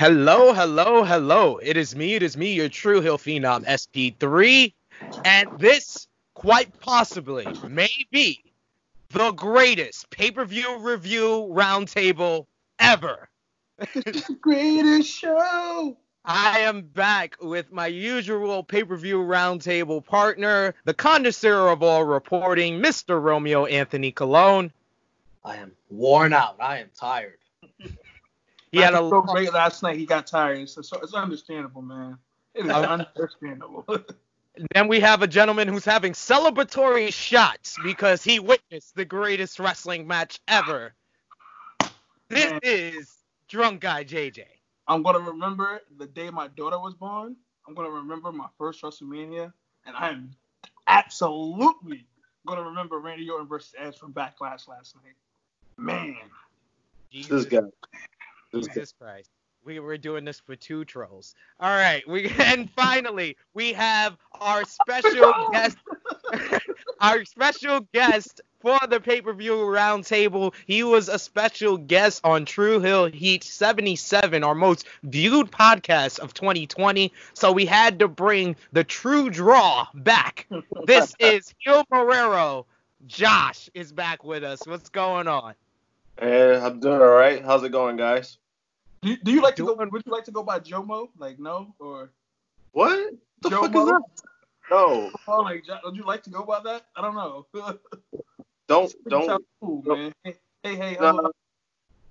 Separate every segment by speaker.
Speaker 1: Hello, hello, hello. It is me, it is me, your Tru Heel Phenom SP3. And this, quite possibly, may be the greatest pay per view review roundtable ever.
Speaker 2: It's the greatest show.
Speaker 1: I am back with my usual pay per view roundtable partner, the connoisseur of all reporting, Mr. Romeo Anthony Cologne.
Speaker 3: I am worn out. I am tired.
Speaker 2: He had a so great last night. He got tired. So, so it's understandable, man. It is uh, understandable.
Speaker 1: then we have a gentleman who's having celebratory shots because he witnessed the greatest wrestling match ever. This man. is drunk guy JJ.
Speaker 2: I'm gonna remember the day my daughter was born. I'm gonna remember my first WrestleMania, and I'm absolutely gonna remember Randy Orton versus Edge from Backlash last night. Man,
Speaker 3: Jesus. this guy.
Speaker 1: Jesus Christ. We were doing this for two trolls. All right, we and finally we have our special guest, our special guest for the pay-per-view roundtable. He was a special guest on Tru Heel Heat 77, our most viewed podcast of 2020. So we had to bring the true draw back. This is Gil Marrero. Josh is back with us. What's going on?
Speaker 4: Hey, I'm doing all right. How's it going, guys?
Speaker 2: Do, do you like to go? Would you like to go by Jomo? Like no or
Speaker 4: what? The Jomo? fuck is that? No.
Speaker 2: Oh, like, would you like to go by that? I don't know.
Speaker 4: don't don't. Cool, man. Hey hey. hey uh,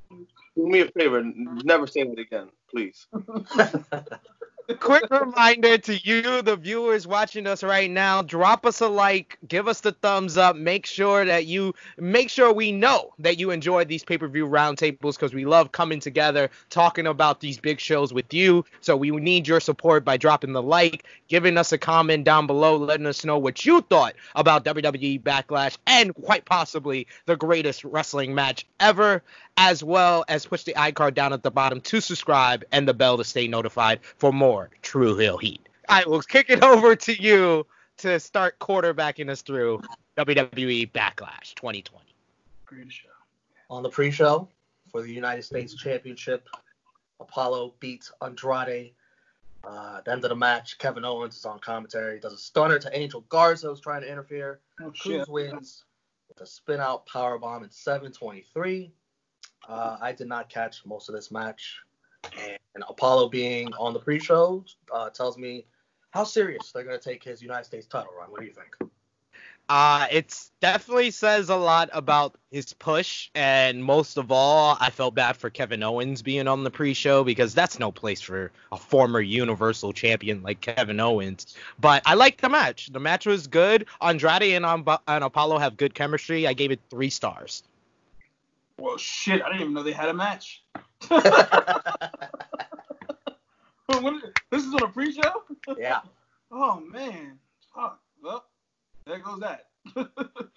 Speaker 4: do me a favor. Never say that again, please.
Speaker 1: quick reminder to you, the viewers watching us right now, drop us a like, give us the thumbs up, make sure that you make sure we know that you enjoyed these pay-per-view roundtables because we love coming together, talking about these big shows with you. So we need your support by dropping the like, giving us a comment down below, letting us know what you thought about WWE Backlash and quite possibly the greatest wrestling match ever as well as push the iCard down at the bottom to subscribe and the bell to stay notified for more Tru Heel Heat. I will kick it over to you to start quarterbacking us through WWE Backlash 2020.
Speaker 2: Great show.
Speaker 3: On the pre-show for the United States Championship, Apollo beats Andrade. Uh, at the end of the match, Kevin Owens is on commentary, does a stunner to Angel Garza, who's trying to interfere. Oh, Crews wins with a spin out power bomb in 723. Uh, I did not catch most of this match, and Apollo being on the pre-show uh, tells me how serious they're going to take his United States title run. What do you think?
Speaker 1: Uh, it definitely says a lot about his push, and most of all, I felt bad for Kevin Owens being on the pre-show because that's no place for a former Universal Champion like Kevin Owens. But I liked the match. The match was good. Andrade and, um, and Apollo have good chemistry. I gave it three stars.
Speaker 2: Well, shit, I didn't even know they had a match. This is on a pre-show?
Speaker 3: Yeah.
Speaker 2: oh man. Oh, well, there goes that.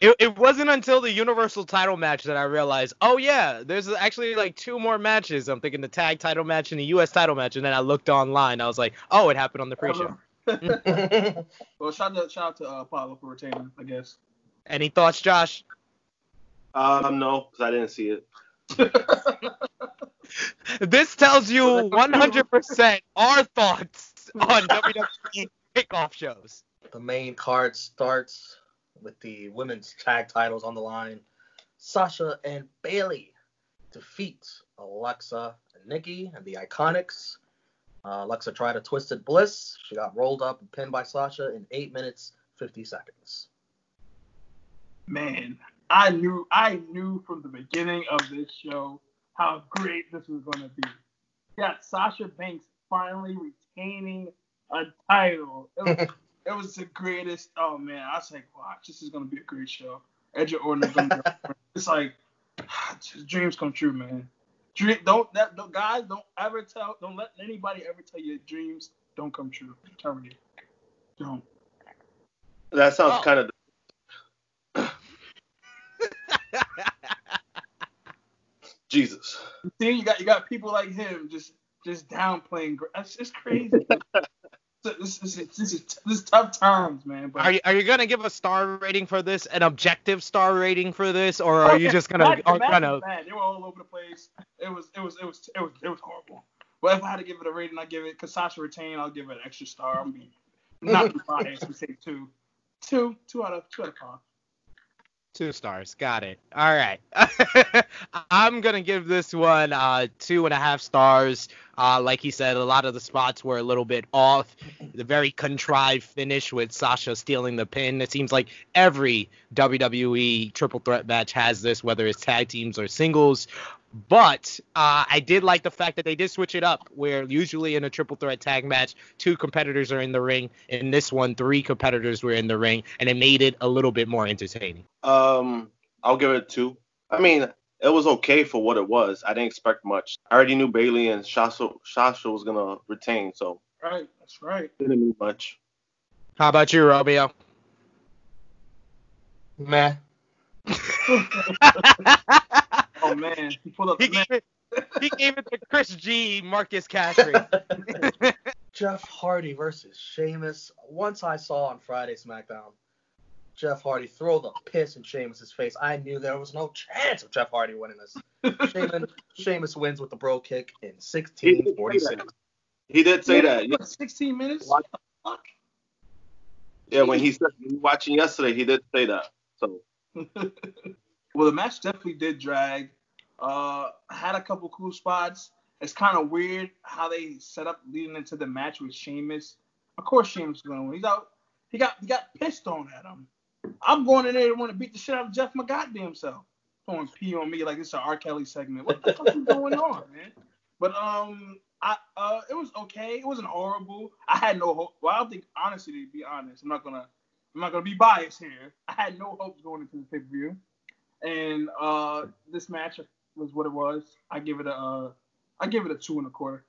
Speaker 1: it, it wasn't until the Universal title match that I realized, oh yeah, there's actually like two more matches. I'm thinking the tag title match and the US title match, and then I looked online. I was like, oh, it happened on the pre-show.
Speaker 2: well, shout out, shout out to uh, Apollo for retaining, I guess.
Speaker 1: Any thoughts, Josh?
Speaker 4: Um, no, because I didn't see it.
Speaker 1: this tells you 100% our thoughts on WWE kickoff shows.
Speaker 3: The main card starts with the women's tag titles on the line. Sasha and Bayley defeat Alexa and Nikki and the Iconics. Uh, Alexa tried a twisted bliss. She got rolled up and pinned by Sasha in 8 minutes 50 seconds.
Speaker 2: Man, I knew I knew from the beginning of this show how great this was going to be. Yeah, Sasha Banks finally retaining a title. It was, it was the greatest. Oh man, I was like, watch, this is going to be a great show. Edge Orton is going to be. It's like dreams come true, man. Dream, don't that don't, guys don't ever tell don't let anybody ever tell you dreams don't come true. Tell me, don't.
Speaker 4: That sounds oh. kind of Jesus.
Speaker 2: See, you got you got people like him just just downplaying. It's, just crazy. this, this, this, this, is, this is tough times, man.
Speaker 1: But are you are you gonna give a star rating for this, an objective star rating for this, or are you just gonna?
Speaker 2: Matt, Matt bad. They were all over the place. It was it was it was it was it was horrible. But if I had to give it a rating, I'd give it because Sasha retained. I'll give it an extra star. I'm being not biased. We say two, two, two out of two out of five.
Speaker 1: Two stars. Got it. All right. I'm going to give this one uh, two and a half stars. Uh, like he said, a lot of the spots were a little bit off. The very contrived finish with Sasha stealing the pin. It seems like every WWE triple threat match has this, whether it's tag teams or singles. But uh, I did like the fact that they did switch it up, where usually in a triple threat tag match, two competitors are in the ring. In this one, three competitors were in the ring, and it made it a little bit more entertaining.
Speaker 4: Um, I'll give it two. I mean, it was okay for what it was. I didn't expect much. I already knew Bayley and Sasha, Sasha was gonna retain, so.
Speaker 2: Right, that's right.
Speaker 4: Didn't mean much.
Speaker 1: How about you, Romeo?
Speaker 3: Meh.
Speaker 2: oh man, he pulled up.
Speaker 1: He gave, it, he gave it to Chris G, Marcus Castry.
Speaker 3: Jeff Hardy versus Sheamus. Once I saw on Friday SmackDown, Jeff Hardy throw the piss in Sheamus's face. I knew there was no chance of Jeff Hardy winning this. Sheamus, Sheamus wins with the Brogue Kick in 1646.
Speaker 4: He did say that.
Speaker 2: Yeah, 16 minutes. What the fuck?
Speaker 4: Yeah, when he said watching yesterday, he did say that. So.
Speaker 2: well, the match definitely did drag. Uh, had a couple cool spots. It's kind of weird how they set up leading into the match with Sheamus. Of course, Sheamus is gonna win. He's out. He got he got pissed on at him. I'm going in there to want to beat the shit out of Jeff my goddamn self. Throwing pee on me like it's an R. Kelly segment. What the fuck is going on, man? But um, I uh, it was okay. It wasn't horrible. I had no hope. Well, I don't think honestly, to be honest, I'm not gonna I'm not gonna be biased here. I had no hopes going into the pay per view, and uh, this match was what it was. I give it a uh, I give it a two and a quarter.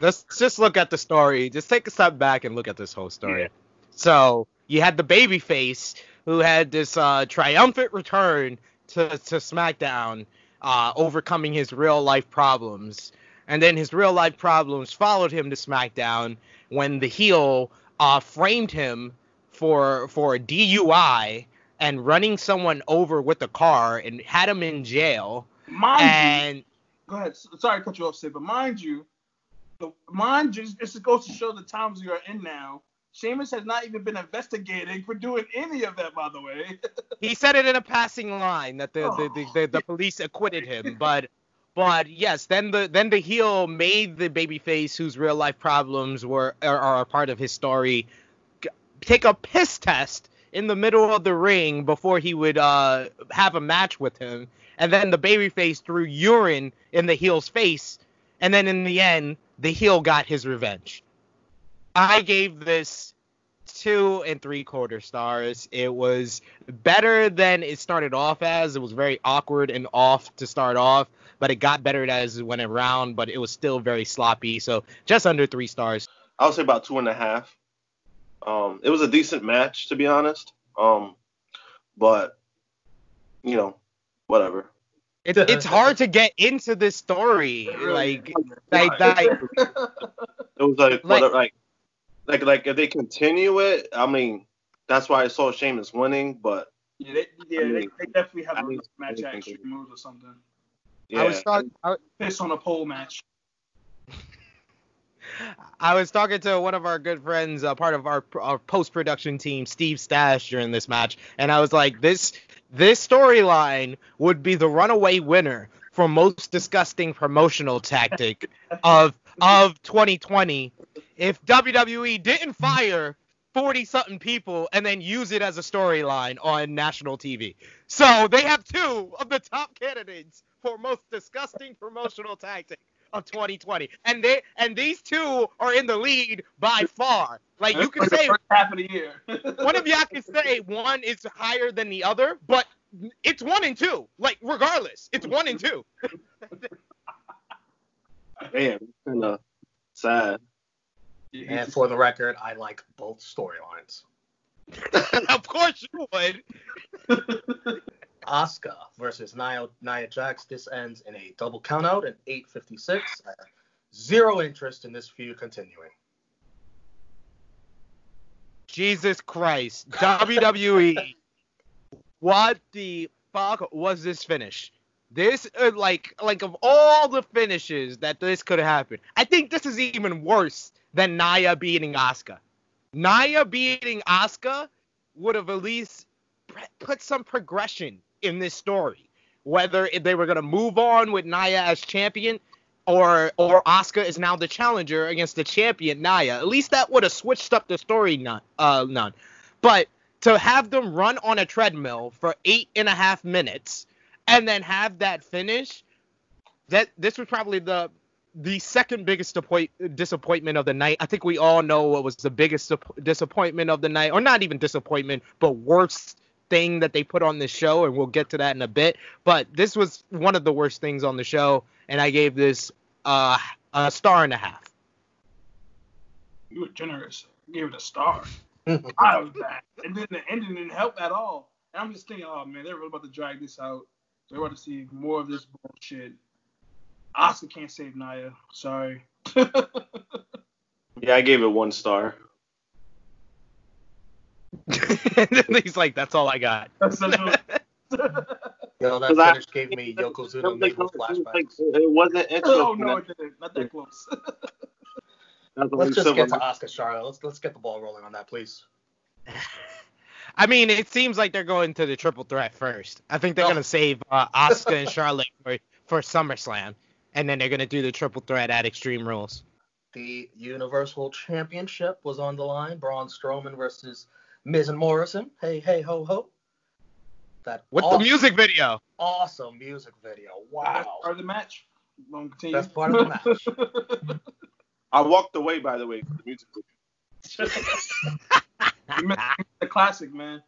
Speaker 1: Let's just look at the story. Just take a step back and look at this whole story. Yeah. So you had the babyface who had this uh, triumphant return to, to SmackDown, uh, overcoming his real life problems. And then his real life problems followed him to SmackDown when the heel uh, framed him for for a DUI and running someone over with a car and had him in jail.
Speaker 2: Mind and you, go ahead. Sorry to cut you off, Sid, but mind you, the, mind you, this goes to show the times we are in now. Sheamus has not even been investigating for doing any of that, by the way.
Speaker 1: he said it in a passing line that the, oh. the, the, the, the police acquitted him, but but yes, then the then the heel made the babyface whose real life problems were are, are a part of his story take a piss test in the middle of the ring before he would uh, have a match with him, and then the babyface threw urine in the heel's face, and then in the end, the heel got his revenge. I gave this two and three quarter stars. It was better than it started off as. It was very awkward and off to start off, but it got better as it went around, but it was still very sloppy. So just under three stars.
Speaker 4: I'll say about two and a half. Um, it was a decent match to be honest. Um, but you know, whatever.
Speaker 1: It, it's hard to get into this story, like, like, like.
Speaker 4: It was like, like, like like like if they continue it, I mean, that's why I saw Sheamus winning, but
Speaker 2: yeah, they, yeah, I mean, they, they, definitely have I mean, a match at Extreme Moves or something.
Speaker 1: Yeah. I was talking.
Speaker 2: Piss on a pole match.
Speaker 1: I was talking to one of our good friends, uh, part of our, our post production team, Steve Stash, during this match, and I was like, this this storyline would be the runaway winner for most disgusting promotional tactic of of 2020 if WWE didn't fire 40 something people and then use it as a storyline on national TV. So they have two of the top candidates for most disgusting promotional tactic of 2020. And they and these two are in the lead by far. Like you can say
Speaker 2: half of the year.
Speaker 1: one of y'all can say one is higher than the other, but it's one and two. Like regardless, it's one and two.
Speaker 4: Damn, kind of uh, sad.
Speaker 3: And for the record, I like both storylines.
Speaker 1: of course you would.
Speaker 3: Asuka versus Nia, Nia Jax. This ends in a double countout at 8:56. I have zero interest in this feud continuing.
Speaker 1: Jesus Christ, WWE. what the fuck was this finish? This uh, like like of all the finishes that this could have happened, I think this is even worse than Nia beating Asuka. Nia beating Asuka would have at least put some progression in this story. Whether they were gonna move on with Nia as champion, or or Asuka is now the challenger against the champion Nia. At least that would have switched up the story none. Uh, none. But to have them run on a treadmill for eight and a half minutes and then have that finish, that this was probably the the second biggest disappointment of the night. I think we all know what was the biggest disappointment of the night, or not even disappointment, but worst thing that they put on the show, and we'll get to that in a bit. But this was one of the worst things on the show, and I gave this uh, a star and a half.
Speaker 2: You were generous. You gave it a star. I was bad, and then the ending didn't help at all. And I'm just thinking, oh man, they're really about to drag this out. We're about to see more of this bullshit. Asuka can't save Nia. Sorry.
Speaker 4: yeah, I gave it one star.
Speaker 1: He's like, that's all I got.
Speaker 3: Yo, that finish gave me Yokozuna naval flashbacks.
Speaker 4: It wasn't interesting.
Speaker 2: Oh no, it didn't. Not that close.
Speaker 3: let's just get to Asuka Charlotte. Let's let's get the ball rolling on that, please.
Speaker 1: I mean, it seems like they're going to the triple threat first. I think they're oh. gonna save uh, Asuka and Charlotte for for SummerSlam, and then they're gonna do the triple threat at Extreme Rules.
Speaker 3: The Universal Championship was on the line. Braun Strowman versus Miz and Morrison. Hey, hey, ho, ho.
Speaker 1: That with awesome, the music video.
Speaker 3: Awesome music video. Wow. Best
Speaker 2: part of the match. Long
Speaker 3: Best part of the match.
Speaker 4: I walked away, by the way, for the music video.
Speaker 2: the classic, man.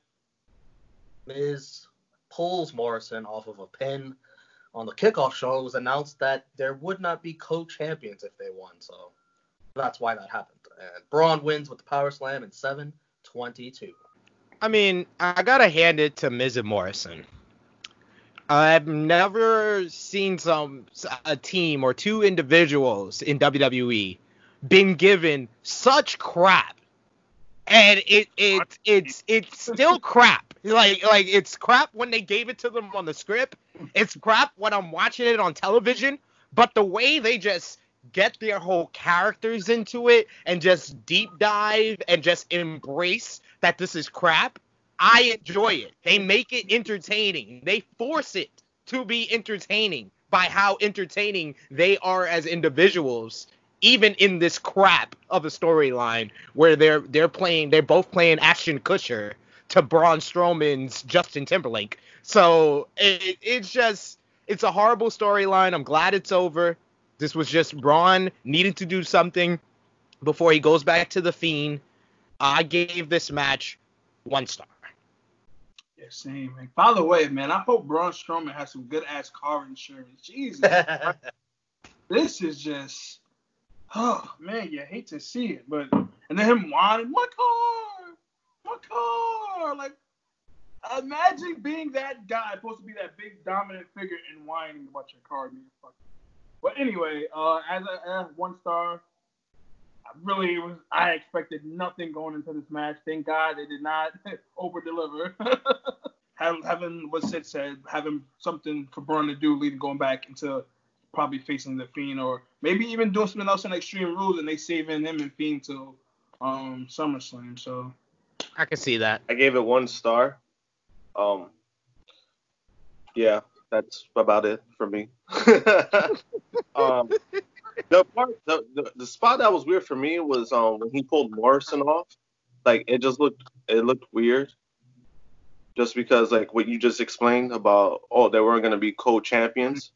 Speaker 3: Miz pulls Morrison off of a pin. On the kickoff show, it was announced that there would not be co-champions if they won, so that's why that happened. And Braun wins with the power slam in 7:22.
Speaker 1: I mean, I gotta hand it to Miz and Morrison. I've never seen some a team or two individuals in WWE been given such crap, and it it it's it's still crap. Like like it's crap when they gave it to them on the script. It's crap when I'm watching it on television. But the way they just get their whole characters into it and just deep dive and just embrace that this is crap, I enjoy it. They make it entertaining. They force it to be entertaining by how entertaining they are as individuals even in this crap of a storyline where they're they're playing they're both playing Ashton Kutcher to Braun Strowman's Justin Timberlake. So it, it's just it's a horrible storyline. I'm glad it's over. This was just Braun needing to do something before he goes back to the Fiend. I gave this match one star.
Speaker 2: Yeah, same. Man. By the way, man, I hope Braun Strowman has some good ass car insurance. Jesus, this is just, oh man, you hate to see it, but and then him whining, my car, my car, like. Imagine being that guy, supposed to be that big dominant figure, and whining about your car being fucking but anyway, uh, as a as one star, I really was. I expected nothing going into this match. Thank God they did not over deliver. having what Sid said, having something for Braun to do, leading going back into probably facing the Fiend, or maybe even doing something else in Extreme Rules, and they saving him and Fiend till um, SummerSlam. So
Speaker 1: I can see that.
Speaker 4: I gave it one star. Um, yeah, that's about it for me. um, the part, the, the, the spot that was weird for me was um when he pulled Morrison off. Like it just looked it looked weird. Just because like what you just explained about oh they weren't gonna be co-champions,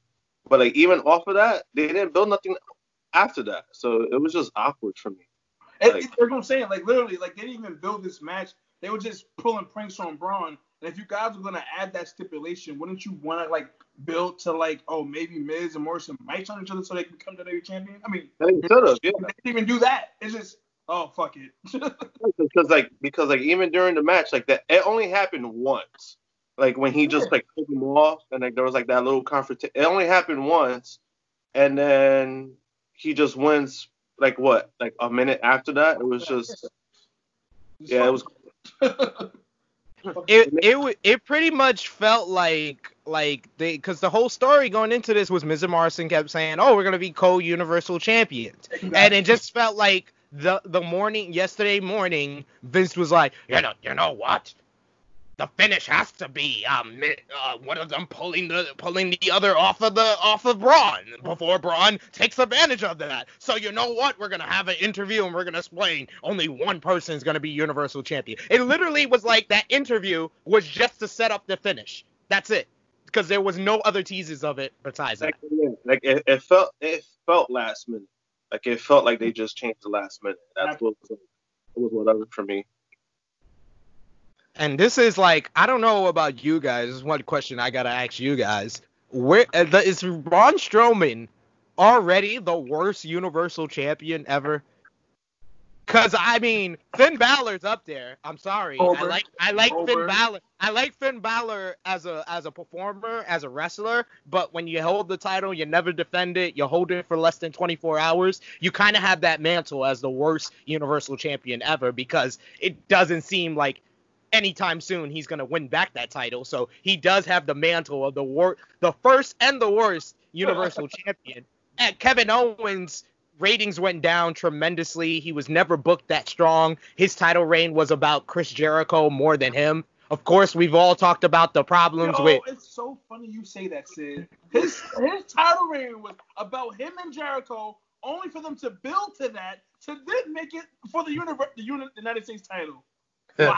Speaker 4: but like even off of that they didn't build nothing after that, so it was just awkward for me.
Speaker 2: Like, that's what I'm saying. Like literally, like they didn't even build this match. They were just pulling pranks on Braun and if you guys were gonna add that stipulation, wouldn't you want to like build to like, oh, maybe Miz and Morrison might turn each other so they can become the WWE champion? I mean,
Speaker 4: they could have. Yeah.
Speaker 2: They didn't even do that. It's just, oh, fuck it.
Speaker 4: because like, because like, even during the match, like that, it only happened once. Like when he just like took him off, and like there was like that little confrontation. It only happened once, and then he just wins. Like what? Like a minute after that, it was just, yeah, it was.
Speaker 1: it it it pretty much felt like like they because the whole story going into this was and Morrison kept saying, "Oh, we're gonna be co-universal champions," and it just felt like the the morning yesterday morning Vince was like, "You know, you know what? The finish has to be um uh, one of them pulling the pulling the other off of the off of Braun before Braun takes advantage of that. So you know what? We're gonna have an interview and we're gonna explain only one person is gonna be Universal Champion. It literally was like that interview was just to set up the finish. That's it. Because there was no other teases of it besides that.
Speaker 4: Like, like it, it felt it felt last minute. Like it felt like they just changed the last minute. That's what was, it was whatever for me.
Speaker 1: And this is like I don't know about you guys. This is one question I gotta ask you guys. Where uh, the, is Braun Strowman already the worst Universal Champion ever? Cause I mean Finn Balor's up there. I'm sorry. I
Speaker 2: Over.
Speaker 1: like I like Finn
Speaker 2: Over.
Speaker 1: Balor. I like Finn Balor as a as a performer, as a wrestler. But when you hold the title, you never defend it. You hold it for less than 24 hours. You kind of have that mantle as the worst Universal Champion ever because it doesn't seem like anytime soon he's gonna win back that title. So he does have the mantle of the wor- the first and the worst Universal Champion. And Kevin Owens ratings went down tremendously. He was never booked that strong. His title reign was about Chris Jericho more than him. Of course, we've all talked about the problems
Speaker 2: Yo,
Speaker 1: with
Speaker 2: it's so funny you say that, Sid. His his title reign was about him and Jericho, only for them to build to that to then make it for the universe, the United States title. Wow.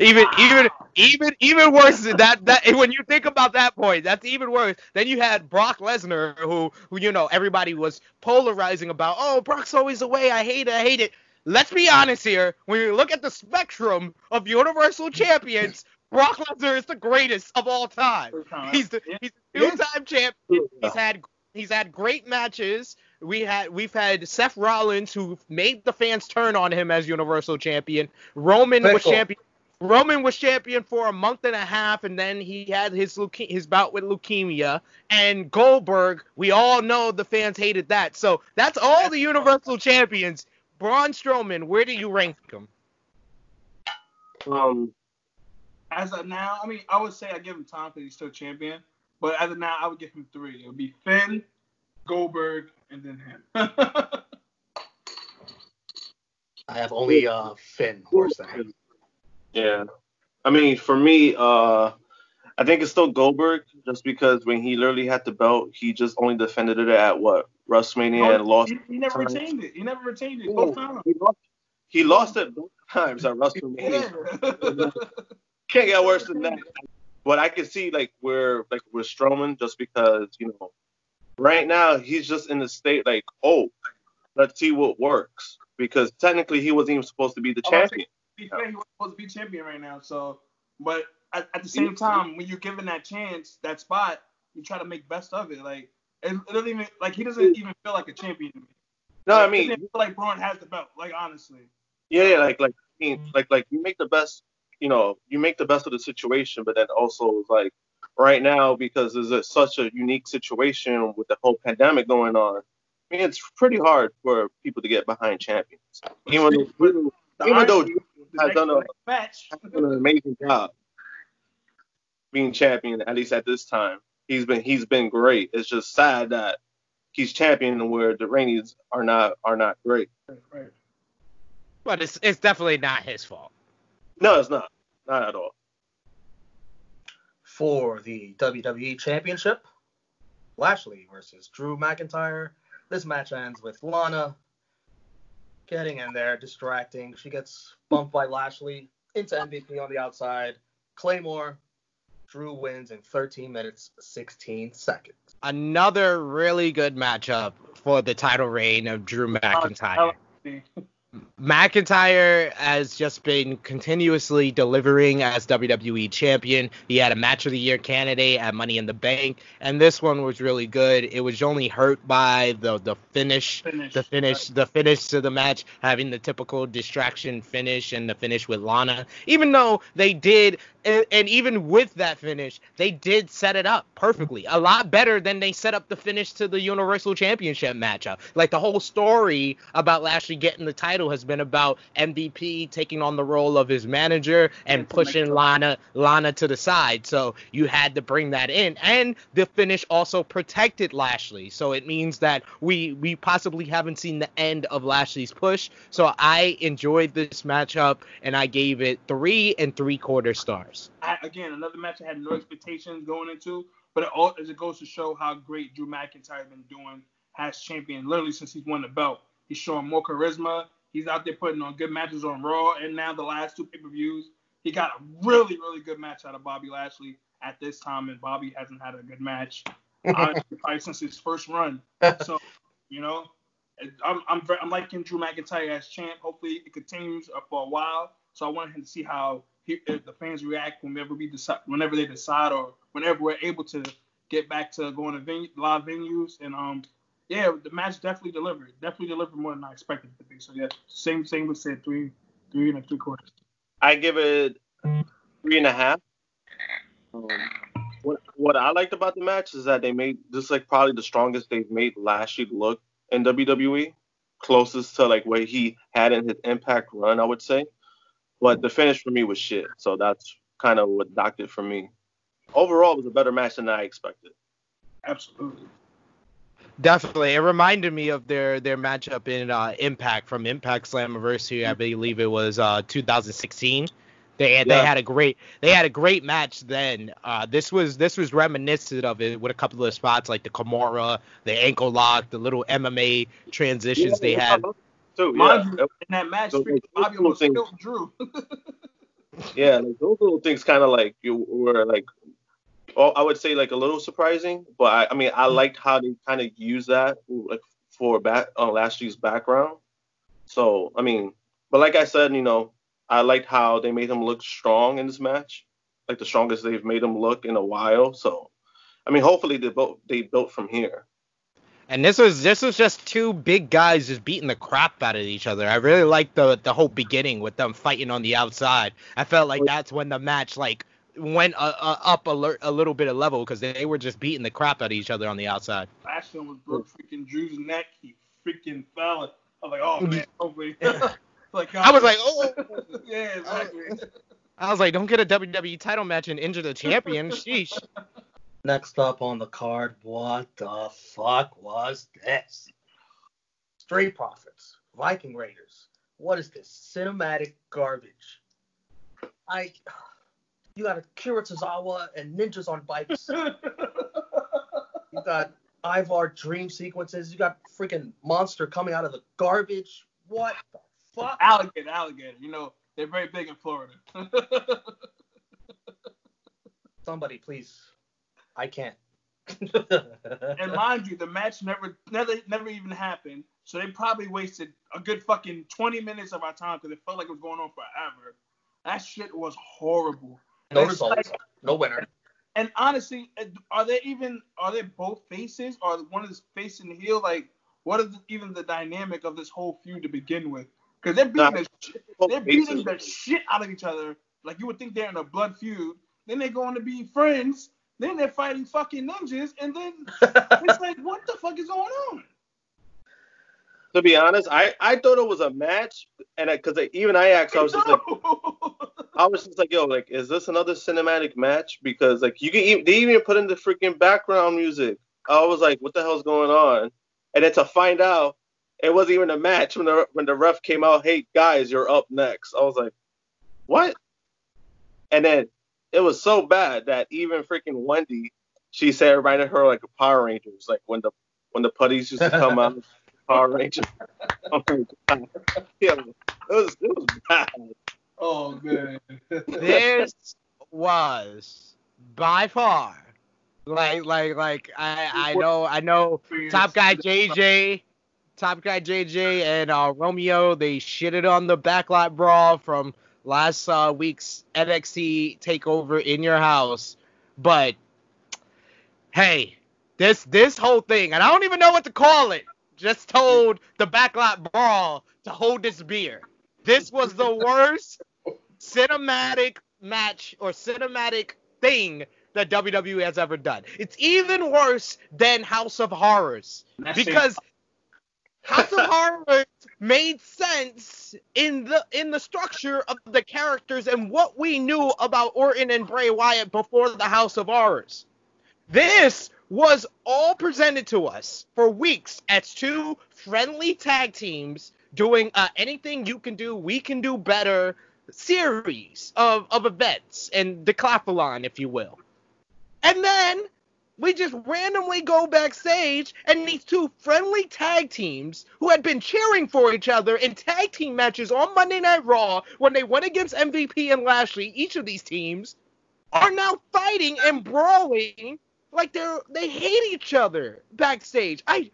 Speaker 1: Even even even even worse than that that when you think about that point that's even worse. Then you had brock lesnar who who you know everybody was polarizing about oh brock's always away i hate it. I hate it. Let's be honest here. When you look at the spectrum of universal champions brock lesnar is the greatest of all time. He's the he's a two-time champion he's had he's had great matches. We had we've had Seth Rollins who made the fans turn on him as Universal Champion. Roman was champion. Roman was champion for a month and a half, and then he had his leuke- his bout with leukemia. And Goldberg, we all know the fans hated that. So that's all the Universal champions. Braun Strowman, where do you rank him?
Speaker 4: Um,
Speaker 2: As of now, I mean, I would say I give him time because he's still champion. But as of now, I would give him three. It would be Finn, Goldberg, and then him.
Speaker 3: I have only uh, Finn worse than him.
Speaker 4: Yeah. I mean, for me, uh, I think it's still Goldberg, just because when he literally had the belt, he just only defended it at what WrestleMania and lost.
Speaker 2: He, he never
Speaker 4: times.
Speaker 2: retained it. He never retained it both times.
Speaker 4: He lost, he lost it both times at WrestleMania. Can't get worse than that. But I can see like where like with Strowman, just because you know, right now he's just in the state like, oh, let's see what works, because technically he wasn't even supposed to be the
Speaker 2: Oh,
Speaker 4: champion.
Speaker 2: Be fair, he was supposed to be champion right now. So, but at, at the same time, when you're given that chance, that spot, you try to make best of it. Like it, it doesn't even like he doesn't even feel like a champion to me.
Speaker 4: No,
Speaker 2: Like,
Speaker 4: I mean,
Speaker 2: feel like Braun has the belt. Like honestly,
Speaker 4: Yeah, yeah, like like I mean, like like you make the best, you know, you make the best of the situation, but then also like right now because there's a, such a unique situation with the whole pandemic going on. I mean, it's pretty hard for people to get behind champions, even though, even, though
Speaker 2: irony is the
Speaker 4: has
Speaker 2: next-
Speaker 4: done a-
Speaker 2: next match.
Speaker 4: done an amazing job being champion, at least at this time. He's been he's been great. It's just sad that he's champion where the Rainies are not are not great.
Speaker 2: Right.
Speaker 1: But it's it's definitely not his fault.
Speaker 4: No, it's not, not at all.
Speaker 3: For the WWE Championship, Lashley versus Drew McIntyre. This match ends with Lana getting in there, distracting. She gets bumped by Lashley into MVP on the outside. Claymore. Drew wins in 13 minutes 16 seconds.
Speaker 1: Another really good matchup for the title reign of Drew McIntyre. McIntyre has just been continuously delivering as WWE champion. He had a match of the year candidate at Money in the Bank, and this one was really good. It was only hurt by the the finish,
Speaker 2: Finish.
Speaker 1: the finish, the finish to the match having the typical distraction finish and the finish with Lana. Even though they did, and, and even with that finish, they did set it up perfectly, a lot better than they set up the finish to the Universal Championship matchup. Like the whole story about Lashley getting the title has been about MVP taking on the role of his manager and pushing Lana Lana to the side. So you had to bring that in, and the finish also protected Lashley. So it means that we we possibly haven't seen the end of Lashley's push. So I enjoyed this matchup, and I gave it three and three quarter stars.
Speaker 2: I, again, another match I had no expectations going into, but it all as it goes to show how great Drew McIntyre has been doing as champion, literally since he's won the belt. He's showing more charisma. He's out there putting on good matches on Raw, and now the last two pay-per-views, he got a really, really good match out of Bobby Lashley at this time, and Bobby hasn't had a good match honestly, probably since his first run. So, you know, I'm I'm, I'm liking Drew McIntyre as champ. Hopefully, it continues for a while. So I want him to see how he, the fans react whenever we decide, whenever they decide, or whenever we're able to get back to going to venue, live venues. And um, yeah, the match definitely delivered. Definitely delivered more than I expected it to be. So yeah, same same with said three three and a three quarters.
Speaker 4: I give it three and a half. Um, what what I liked about the match is that they made this like probably the strongest they've made Lashley look in WWE, closest to like where he had in his Impact run, I would say. But the finish for me was shit, so that's kind of what docked it for me. Overall, it was a better match than I expected.
Speaker 2: Absolutely.
Speaker 1: Definitely, it reminded me of their their matchup in uh, Impact from Impact Slammiversary. I believe it was uh, 2016. They they had a great they had a great match then. Uh, this was this was reminiscent of it with a couple of spots like the Kimura, the ankle lock, the little MMA transitions yeah, they had.
Speaker 2: Too, yeah. in that match, so, Bobby almost killed Drew.
Speaker 4: yeah, like, those little things kind of like you were like well, I would say like a little surprising, but I, I mean I mm-hmm. liked how they kind of use that like for back on uh, Lashley's background. So I mean, but like I said, you know, I liked how they made him look strong in this match, like the strongest they've made him look in a while. So I mean, hopefully they built they built from here.
Speaker 1: And this was this was just two big guys just beating the crap out of each other. I really liked the the whole beginning with them fighting on the outside. I felt like that's when the match like went uh, uh, up a, a, little bit of level because they were just beating the crap out of each other on the outside.
Speaker 2: Last one was broke freaking Drew's neck. He freaking fell. I was like, oh man, hopefully.
Speaker 1: like, I was like, oh.
Speaker 2: yeah, exactly.
Speaker 1: I was like, don't get a WWE title match and injure the champion. Sheesh.
Speaker 3: Next up on the card, what the fuck was this? Street Profits, Viking Raiders. What is this cinematic garbage? I you got Akira Tozawa and ninjas on bikes. you got Ivar dream sequences. You got freaking monster coming out of the garbage. What the fuck?
Speaker 2: Alligator, alligator. You know they're very big in Florida.
Speaker 3: Somebody, please. I can't.
Speaker 2: and mind you, the match never, never, never even happened. So they probably wasted a good fucking 20 minutes of our time because it felt like it was going on forever. That shit was horrible.
Speaker 3: No results. Like, no winner.
Speaker 2: And honestly, are they even are they both faces? Or one is facing the heel? Like, what is even the dynamic of this whole feud to begin with? Because they're beating the shit, they're beating the shit out of each other. Like you would think they're in a blood feud. Then they're going to be friends. Then they're fighting fucking ninjas, and then it's like, what the fuck is going on?
Speaker 4: To be honest, I, I thought it was a match, and because even I asked, I was just like, I was just like, yo, like, is this another cinematic match? Because like you can even, they even put in the freaking background music. I was like, what the hell's going on? And then to find out, it wasn't even a match when the when the ref came out. Hey guys, you're up next. I was like, what? And then it was so bad that even freaking Wendy, she said it reminded her like a Power Rangers, like when the when the putties used to come out. Power Rangers. oh yeah, it was it was bad.
Speaker 2: Oh man.
Speaker 1: this was by far like like like I I know I know top guy JJ top guy JJ and uh, Romeo they shitted on the backlot brawl from last uh, week's NXT takeover in your house. But hey this this whole thing and I don't even know what to call it just told the backlot brawl to hold this beer. This was the worst cinematic match or cinematic thing that WWE has ever done. It's even worse than House of Horrors. Because House of Horrors made sense in the in the structure of the characters and what we knew about Orton and Bray Wyatt before the House of Horrors. This was all presented to us for weeks as two friendly tag teams doing uh, anything you can do, we can do better series of, of events and decathlon, if you will. And then we just randomly go backstage and these two friendly tag teams who had been cheering for each other in tag team matches on Monday Night Raw when they went against MVP and Lashley, each of these teams, are now fighting and brawling like they're they hate each other backstage. I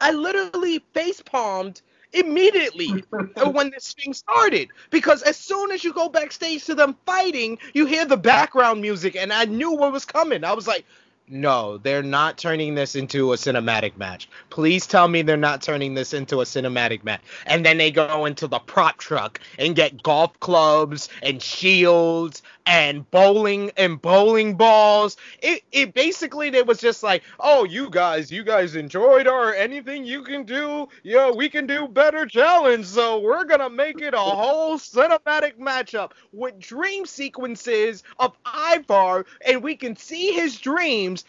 Speaker 1: I literally face palmed immediately when this thing started because as soon as you go backstage to them fighting, you hear the background music and I knew what was coming. I was like, no, they're not turning this into a cinematic match. Please tell me they're not turning this into a cinematic match. And then they go into the prop truck and get golf clubs and shields and bowling and bowling balls. It it basically it was just like, oh, you guys, you guys enjoyed our anything you can do, yeah, we can do better challenge. So we're gonna make it a whole cinematic matchup with dream sequences of Ivar, and we can see his dreams.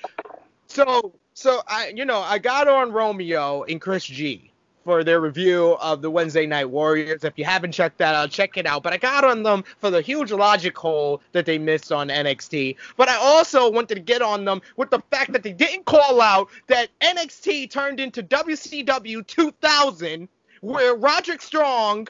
Speaker 1: So so I you know I got on Romeo and Chris G for their review of the Wednesday Night Warriors. If you haven't checked that out, check it out. But I got on them for the huge logic hole that they missed on NXT. But I also wanted to get on them with the fact that they didn't call out that NXT turned into WCW 2000, where Roderick Strong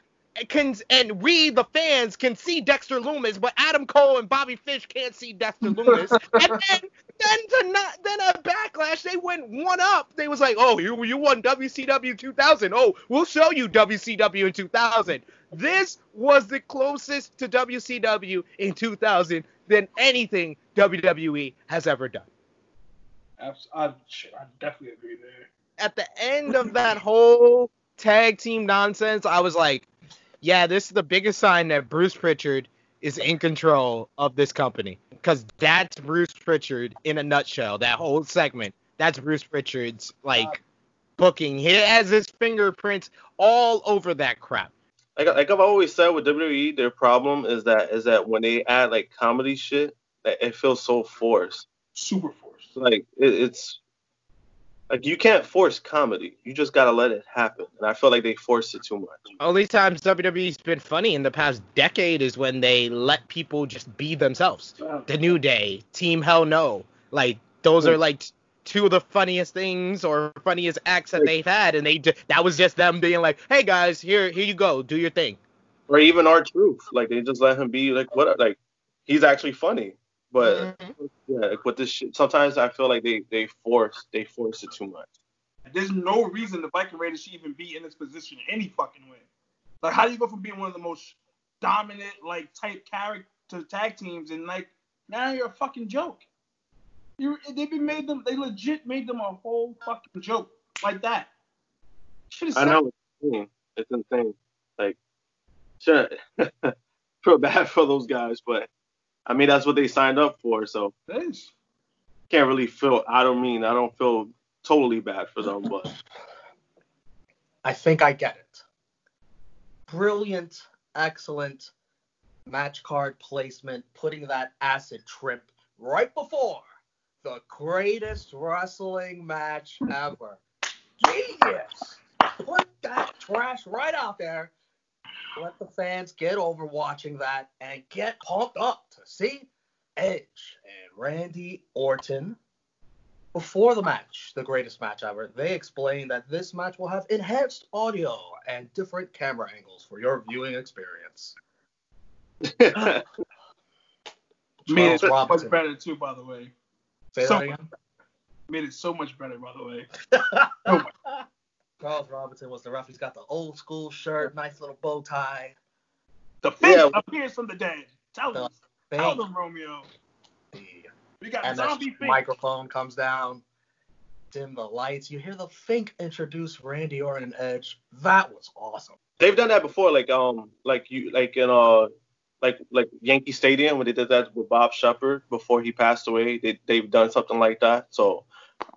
Speaker 1: can and we the fans can see Dexter Lumis, but Adam Cole and Bobby Fish can't see Dexter Lumis. and then then to not then a backlash, they went one up. They was like, oh, you you won WCW 2000. Oh, we'll show you WCW in 2000. This was the closest to WCW in 2000 than anything WWE has ever done.
Speaker 2: I, I, I definitely agree there.
Speaker 1: At the end of that whole tag team nonsense, I was like, yeah, this is the biggest sign that Bruce Pritchard is in control of this company because that's Bruce Pritchard in a nutshell. That whole segment, that's Bruce Pritchard's like booking. He has his fingerprints all over that crap.
Speaker 4: Like, like I've always said with WWE, their problem is that is that when they add like comedy shit, it feels so forced.
Speaker 2: Super forced.
Speaker 4: Like it, it's like you can't force comedy. You just gotta let it happen. And I feel like they forced it too much.
Speaker 1: Only times WWE's been funny in the past decade is when they let people just be themselves. The New Day, Team Hell No, like those are hmm. like two of the funniest things or funniest acts that they've had, and they that was just them being like, "Hey guys, here here you go, do your thing."
Speaker 4: Or even R-Truth, like they just let him be like what like he's actually funny. But mm-hmm. yeah, like with this shit, sometimes I feel like they they force they force it too much.
Speaker 2: There's no reason the Viking Raiders should even be in this position any fucking way. Like, how do you go from being one of the most dominant like type character tag teams and like now you're a fucking joke? You they've been made them they legit made them a whole fucking joke like that.
Speaker 4: I know it's insane. It's insane. Like, sure, feel bad for those guys, but I mean, that's what they signed up for. So
Speaker 2: Thanks.
Speaker 4: can't really feel. I don't mean I don't feel totally bad for them, but
Speaker 3: I think I get it. Brilliant, excellent match card placement, putting that acid trip right before the greatest wrestling match ever. Genius! Put that trash right out there let the fans get over watching that and get pumped up to see Edge and Randy Orton. Before the match, the greatest match ever, they explained that this match will have enhanced audio and different camera angles for your viewing experience.
Speaker 2: Made it so much better too, by the way.
Speaker 3: Say so, that again.
Speaker 2: Made it so much better, by the way.
Speaker 3: oh Charles Robinson was the ref. He's got the old school shirt, nice little bow tie.
Speaker 2: The face yeah. appears from the dead. Tell the them. Tell them, Romeo. We got
Speaker 3: and zombie the microphone comes down. Dim the lights. You hear the Fink introduce Randy Orton and Edge. That was awesome.
Speaker 4: They've done that before, like um, like you, like in uh, like like Yankee Stadium when they did that with Bob Sheppard before he passed away. They they've done something like that. So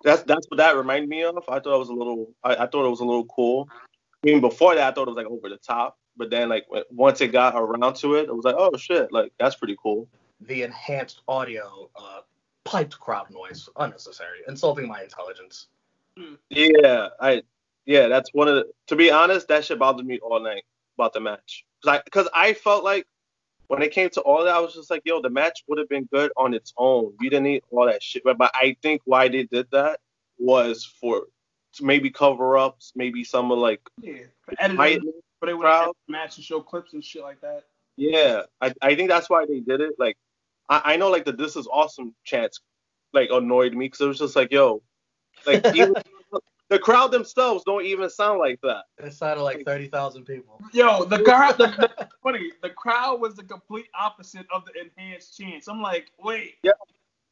Speaker 4: that's that's what that reminded me of. I thought it was a little I, I thought it was a little cool. I mean, before that, I thought it was like over the top, but then like once it got around to it, it was like, oh shit, like that's pretty cool.
Speaker 3: The enhanced audio uh, piped crowd noise, unnecessary, insulting my intelligence.
Speaker 4: Yeah, I yeah, that's one of the. To be honest, that shit bothered me all night about the match. Cause I, cause I felt like when it came to all that, I was just like, yo, the match would have been good on its own. You didn't need all that shit. But, I think why they did that was for to maybe cover ups, maybe some of like
Speaker 2: Yeah, for editing, but they would have match and show clips and shit like that.
Speaker 4: Yeah, I, I think that's why they did it. Like, I, I know like the "This is awesome" chants like annoyed me because it was just like, yo, like even the crowd themselves don't even sound like that.
Speaker 3: It sounded like 30,000 people.
Speaker 2: Yo, the crowd, the, the, funny, the crowd was the complete opposite of the enhanced chants. I'm like, wait,
Speaker 4: Yeah.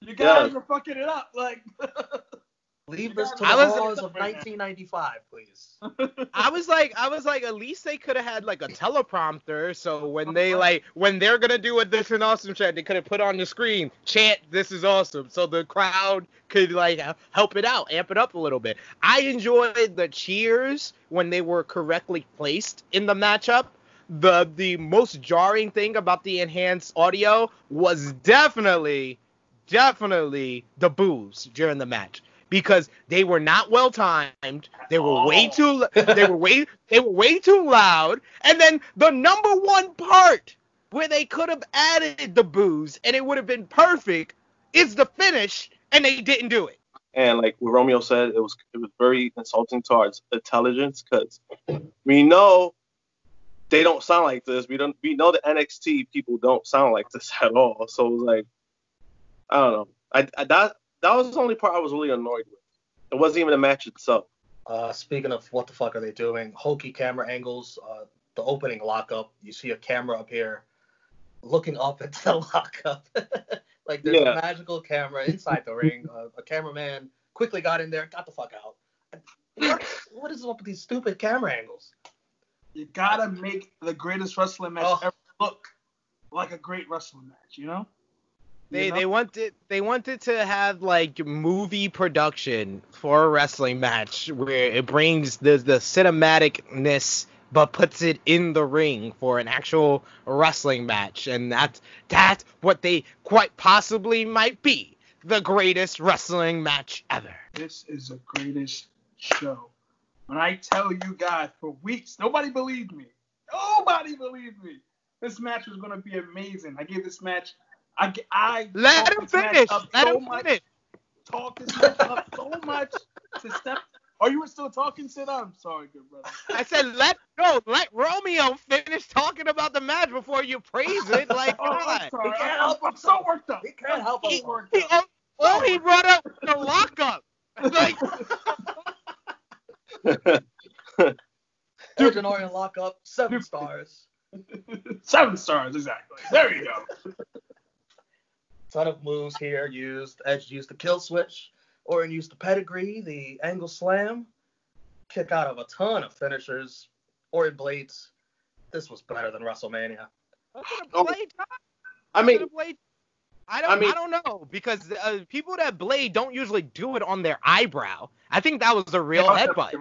Speaker 2: you guys are fucking it up. Like,
Speaker 3: Leave this to the laws of 1995, please.
Speaker 1: I was like, I was like, at least they could have had like a teleprompter, so when they uh-huh. like, when they're gonna do a this is awesome chant, they could have put on the screen, chant this is awesome, so the crowd could like help it out, amp it up a little bit. I enjoyed the cheers when they were correctly placed in the matchup. The the most jarring thing about the enhanced audio was definitely, definitely the boos during the match because they were not well timed. They were way oh. too they were way they were way too loud. And then the number one part where they could have added the boos and it would have been perfect is the finish and they didn't do it.
Speaker 4: And like what Romeo said, it was it was very insulting towards intelligence because we know they don't sound like this. We don't we know the NXT people don't sound like this at all. So it was like I don't know. I, I that that was the only part I was really annoyed with. It wasn't even the match itself.
Speaker 3: Uh, speaking of what the fuck are they doing? Hokey camera angles. Uh, the opening lockup. You see a camera up here looking up at the lockup. like there's
Speaker 4: Yeah.
Speaker 3: a magical camera inside the ring. Uh, a cameraman quickly got in there, got the fuck out. What, what is up with these stupid camera angles?
Speaker 2: you gotta make the greatest wrestling match
Speaker 3: Oh.
Speaker 2: ever look like a great wrestling match, you know?
Speaker 1: They
Speaker 2: You know?
Speaker 1: they wanted they wanted to have like movie production for a wrestling match where it brings the the cinematicness but puts it in the ring for an actual wrestling match and that's that's what they quite possibly might be the greatest wrestling match ever.
Speaker 2: This is the greatest show. When I tell you guys for weeks, nobody believed me. Nobody believed me. This match was gonna be amazing. I gave this match. I g- I
Speaker 1: Let him finish.
Speaker 2: up
Speaker 1: Let
Speaker 2: so
Speaker 1: him
Speaker 2: much,
Speaker 1: finish.
Speaker 2: Talk this match up so much to step. Are you still talking, Sid? I'm sorry, good brother.
Speaker 1: I said let no let Romeo finish talking about the match before you praise it. Like
Speaker 2: Oh, I'm sorry.
Speaker 3: He can't
Speaker 2: I'm,
Speaker 3: help
Speaker 2: I'm so worked up.
Speaker 3: He can't help
Speaker 2: I'm
Speaker 1: He,
Speaker 2: so worked
Speaker 1: he, oh,
Speaker 2: up.
Speaker 1: all, all he brought up was the lockup. Like
Speaker 3: Edge and Orton lockup, seven stars.
Speaker 2: Seven stars, exactly. There you go.
Speaker 3: Ton of moves here used. Edge used the kill switch. Orton used the pedigree, the angle slam. Kick out of a ton of finishers. Orton blades. This was better than WrestleMania.
Speaker 1: I could have
Speaker 4: Oh. I
Speaker 1: I
Speaker 4: mean,
Speaker 1: could've I don't. I,
Speaker 4: I
Speaker 1: don't know because uh, people that blade don't usually do it on their eyebrow. I think that was a real headbutt.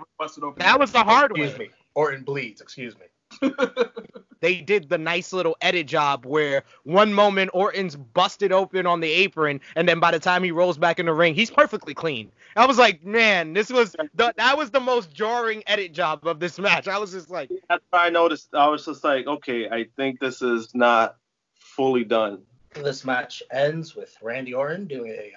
Speaker 1: That was the hard
Speaker 3: Excuse
Speaker 1: way.
Speaker 3: me. Orton bleeds. Excuse me.
Speaker 1: They did the nice little edit job where one moment Orton's busted open on the apron, and then by the time he rolls back in the ring, he's perfectly clean. I was like, man, this was the, that was the most jarring edit job of this match. I was just like,
Speaker 4: that's why I noticed. I was just like, okay, I think this is not fully done.
Speaker 3: This match ends with Randy Orton doing a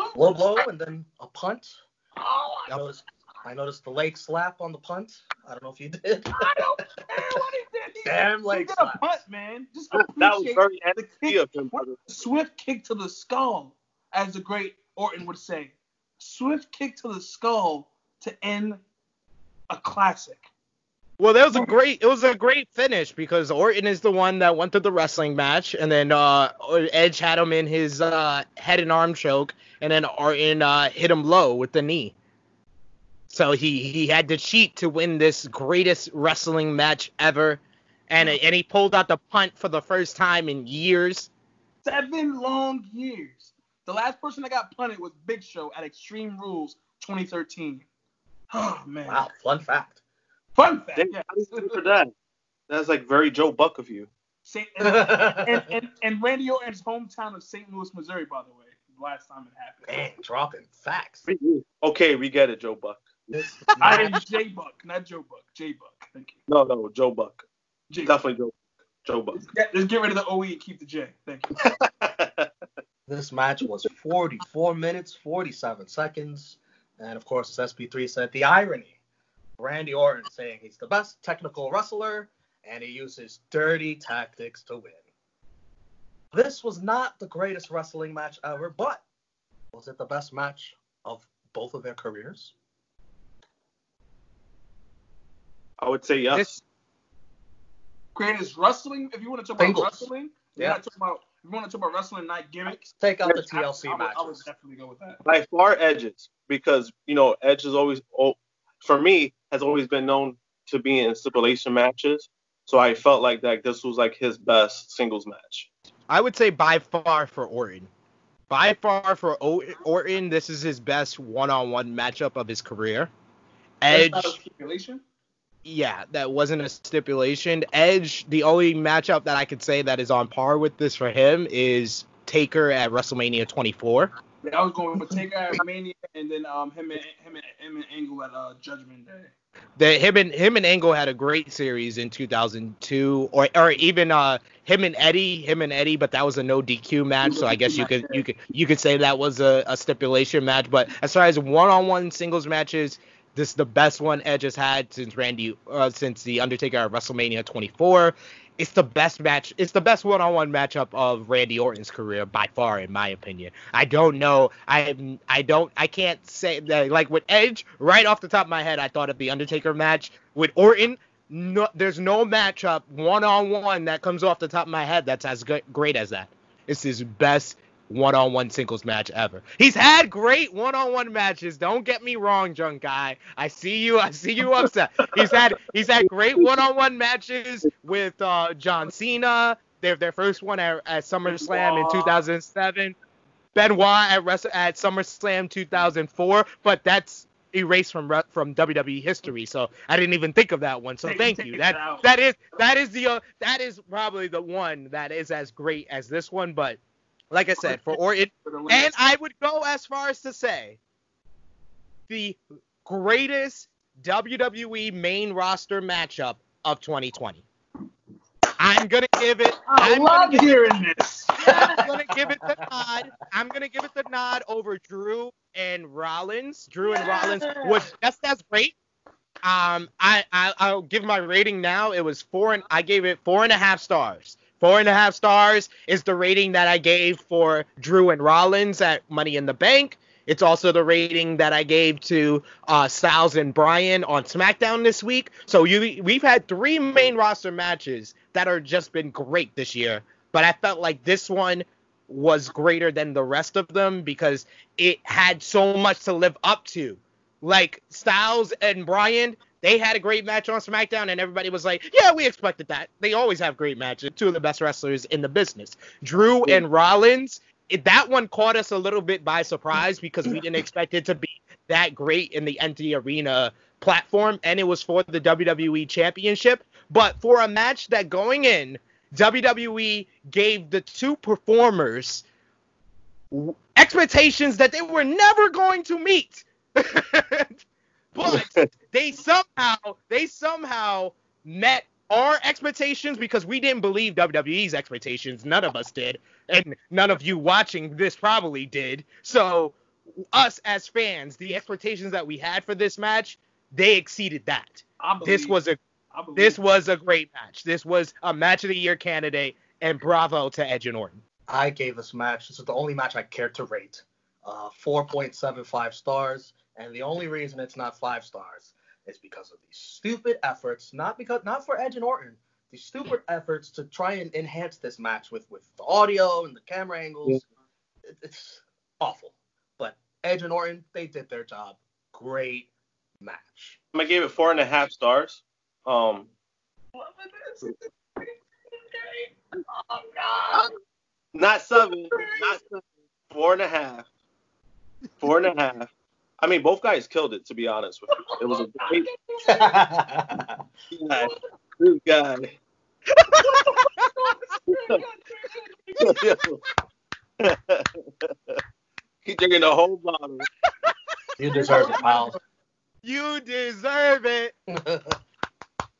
Speaker 3: uh, low blow and then a punt.
Speaker 2: Oh,
Speaker 3: I noticed, I noticed the leg slap on the punt. I don't know if you did.
Speaker 2: I don't care what he did. He,
Speaker 3: Damn
Speaker 2: he
Speaker 3: leg
Speaker 2: did a punt, man. Just
Speaker 4: That was
Speaker 2: appreciate
Speaker 4: very
Speaker 2: the
Speaker 4: NXT
Speaker 2: kick.
Speaker 4: of him.
Speaker 2: Swift kick to the skull, as the great Orton would say. Swift kick to the skull to end a classic.
Speaker 1: Well, that was a great. It was a great finish because Orton is the one that went to the wrestling match, and then uh, Edge had him in his uh, head and arm choke, and then Orton uh, hit him low with the knee. So he he had to cheat to win this greatest wrestling match ever, and and he pulled out the punt for the first time in years.
Speaker 2: Seven long years. The last person that got punted was Big Show at Extreme Rules 2013. Oh man.
Speaker 3: Wow, fun fact.
Speaker 2: Fun fact,
Speaker 4: Damn,
Speaker 2: yeah.
Speaker 4: how do you for that? That's like very Joe Buck of you.
Speaker 2: Saint, and, and, and, and Randy Orton's hometown of St. Louis, Missouri, by the way. Last time it happened.
Speaker 3: Man, dropping facts.
Speaker 4: Okay, we get it, Joe Buck.
Speaker 3: This
Speaker 2: I am
Speaker 3: match-
Speaker 2: J Buck, not Joe Buck. J Buck. Thank you.
Speaker 4: No, no, Joe Buck.
Speaker 2: J
Speaker 4: Definitely Joe. Joe Buck.
Speaker 2: Let's get, let's get rid of the OE and keep the J. Thank you.
Speaker 3: This match was 44 minutes, 47 seconds. And of course, as SP3 said, the irony Randy Orton saying he's the best technical wrestler and he uses dirty tactics to win. This was not the greatest wrestling match ever, but was it the best match of both of their careers?
Speaker 4: I would say yes.
Speaker 1: This-
Speaker 2: Greatest wrestling, if you want to talk about
Speaker 3: Singles.
Speaker 2: wrestling,
Speaker 3: Yeah.
Speaker 2: yeah. Talk about, if you want to talk about wrestling, not gimmicks.
Speaker 3: Take out the
Speaker 2: I-
Speaker 3: TLC
Speaker 2: I, would, I would definitely go with that.
Speaker 4: By far, Edges, because you know Edge is always, oh, for me, has always been known to be in stipulation matches. So I felt like that this was like his best singles match.
Speaker 1: I would say by far for Orton. By far for o- Orton, this is his best one-on-one matchup of his career.
Speaker 2: That's
Speaker 1: Edge,
Speaker 2: not a stipulation.
Speaker 1: Yeah, that wasn't a stipulation. Edge, the only matchup that I could say that is on par with this for him is Taker at WrestleMania 24.
Speaker 2: Yeah, I was going with Taker at Mania, and then um him and him and, him and Angle at uh, Judgment Day.
Speaker 1: The him and him and Angle had a great series in 2002, or or even uh him and Eddie, him and Eddie, but that was a no DQ match, so I guess you could you could you could say that was a, a stipulation match. But as far as one-on-one singles matches, this is the best one Edge has had since Randy uh, since the Undertaker at WrestleMania 24. It's the best match. It's the best one-on-one matchup of Randy Orton's career by far, in my opinion. I don't know. I I don't. I can't say that. Like with Edge, right off the top of my head, I thought of the Undertaker match. With Orton, no, there's no matchup one-on-one that comes off the top of my head that's as good, great as that. It's his best one-on-one singles match ever. He's had great one-on-one matches. Don't get me wrong, drunk guy. I see you. I see you upset. He's had he's had great one-on-one matches with uh, John Cena. Their their first one at, at SummerSlam in
Speaker 2: Benoit.
Speaker 1: 2007. Benoit at Wrestle, at SummerSlam 2004, but that's erased from from WWE history. So I didn't even think of that one. So
Speaker 2: Take-
Speaker 1: thank
Speaker 2: take
Speaker 1: you. That that is that is the uh, that is probably the one that is as great as this one. But like I said, for
Speaker 2: or the
Speaker 1: and. I would go as far as to say the greatest WWE main roster matchup of 2020. I'm gonna give it.
Speaker 2: I
Speaker 1: I'm gonna
Speaker 2: love
Speaker 1: give it
Speaker 2: hearing this.
Speaker 1: I'm gonna give it the nod. I'm gonna give it the nod over Drew and Rollins. Drew and Rollins was just as great. Um, I, I I'll give my rating now. It was four and I gave it four and a half stars. Four and a half stars is the rating that I gave for Drew and Rollins at Money in the Bank. It's also the rating that I gave to uh, Styles and Bryan on SmackDown this week. So you we've had three main roster matches that are just been great this year. But I felt like this one was greater than the rest of them because it had so much to live up to. Like Styles and Bryan, they had a great match on SmackDown, and everybody was like, "Yeah, we expected that." They always have great matches. Two of the best wrestlers in the business. Drew and Rollins, it, that one caught us a little bit by surprise because we didn't expect it to be that great in the empty arena platform, and it was for the WWE Championship. But for a match that going in, WWE gave the two performers expectations that they were never going to meet. but they somehow they somehow met our expectations because we didn't believe WWE's expectations. None of us did, and none of you watching this probably did. So us as fans, the expectations that we had for this match, they exceeded that.
Speaker 2: Believe,
Speaker 1: This was a
Speaker 2: I believe.
Speaker 1: this was a great match. This was a match of the year candidate, and bravo to Edge and Orton.
Speaker 3: I gave this match. This is the only match I cared to rate. Uh, 4.75 stars, and the only reason it's not five stars is because of these stupid efforts. Not because, not for Edge and Orton. These stupid efforts to try and enhance this match with with the audio and the camera angles. It- it's awful. But Edge and Orton, they did their job. Great match.
Speaker 4: I gave it four and a half stars. Um,
Speaker 2: Oh God.
Speaker 4: not seven, not seven, four and a half, four and a half. I mean, both guys killed it. To be honest with you, it was a great guy. This guy. He drinking the whole bottle.
Speaker 3: you deserve it, pal.
Speaker 1: You deserve it.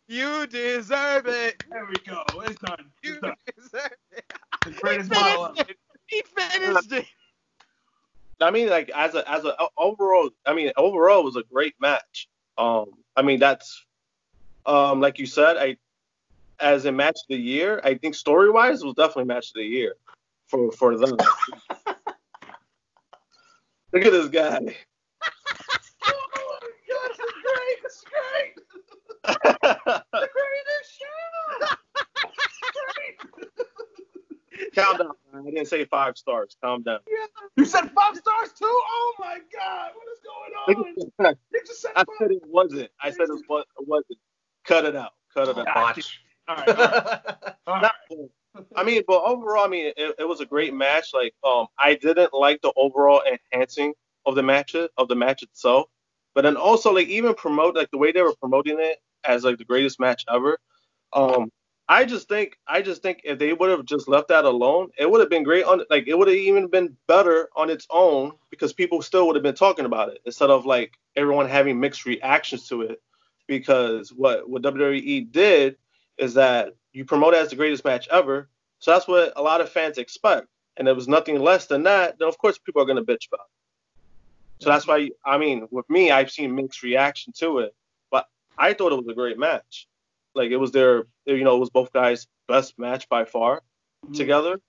Speaker 1: You deserve it.
Speaker 2: There we go. It's done.
Speaker 1: You
Speaker 2: done.
Speaker 1: deserve it.
Speaker 2: The greatest
Speaker 1: He
Speaker 2: bottle
Speaker 1: finished
Speaker 2: ever.
Speaker 1: it. He finished it.
Speaker 4: I mean, like as a as a overall, I mean, overall it was a great match. Um, I mean that's, um, like you said, I as a match of the year, I think story wise was definitely match of the year for for them. Look at this guy.
Speaker 2: Oh my God, this is great. This is great. The greatest show. Great.
Speaker 4: Calm down. I didn't say five stars. Calm down. Yeah.
Speaker 2: You said five stars too? Oh my God, what is going on? You just said
Speaker 4: I
Speaker 2: five.
Speaker 4: said it wasn't. I said it was- it wasn't. Cut it out. Cut it out.
Speaker 3: Watch.
Speaker 2: All right, all right. All right.
Speaker 4: Not- I mean, but overall, I mean, it, it was a great match. Like, um, I didn't like the overall enhancing of the match of the match itself, but then also like even promote like the way they were promoting it as like the greatest match ever. Um, I just think I just think if they would have just left that alone, it would have been great on like it would have even been better on its own because people still would have been talking about it instead of like everyone having mixed reactions to it. Because what what WWE did is that you promote it as the greatest match ever. So that's what a lot of fans expect. And it was nothing less than that, then of course people are to bitch about it. So that's why, I mean, with me, I've seen mixed reaction to it. But I thought it was a great match. Like it was their, you know, it was both guys' best match by far
Speaker 2: Mhm.
Speaker 4: together.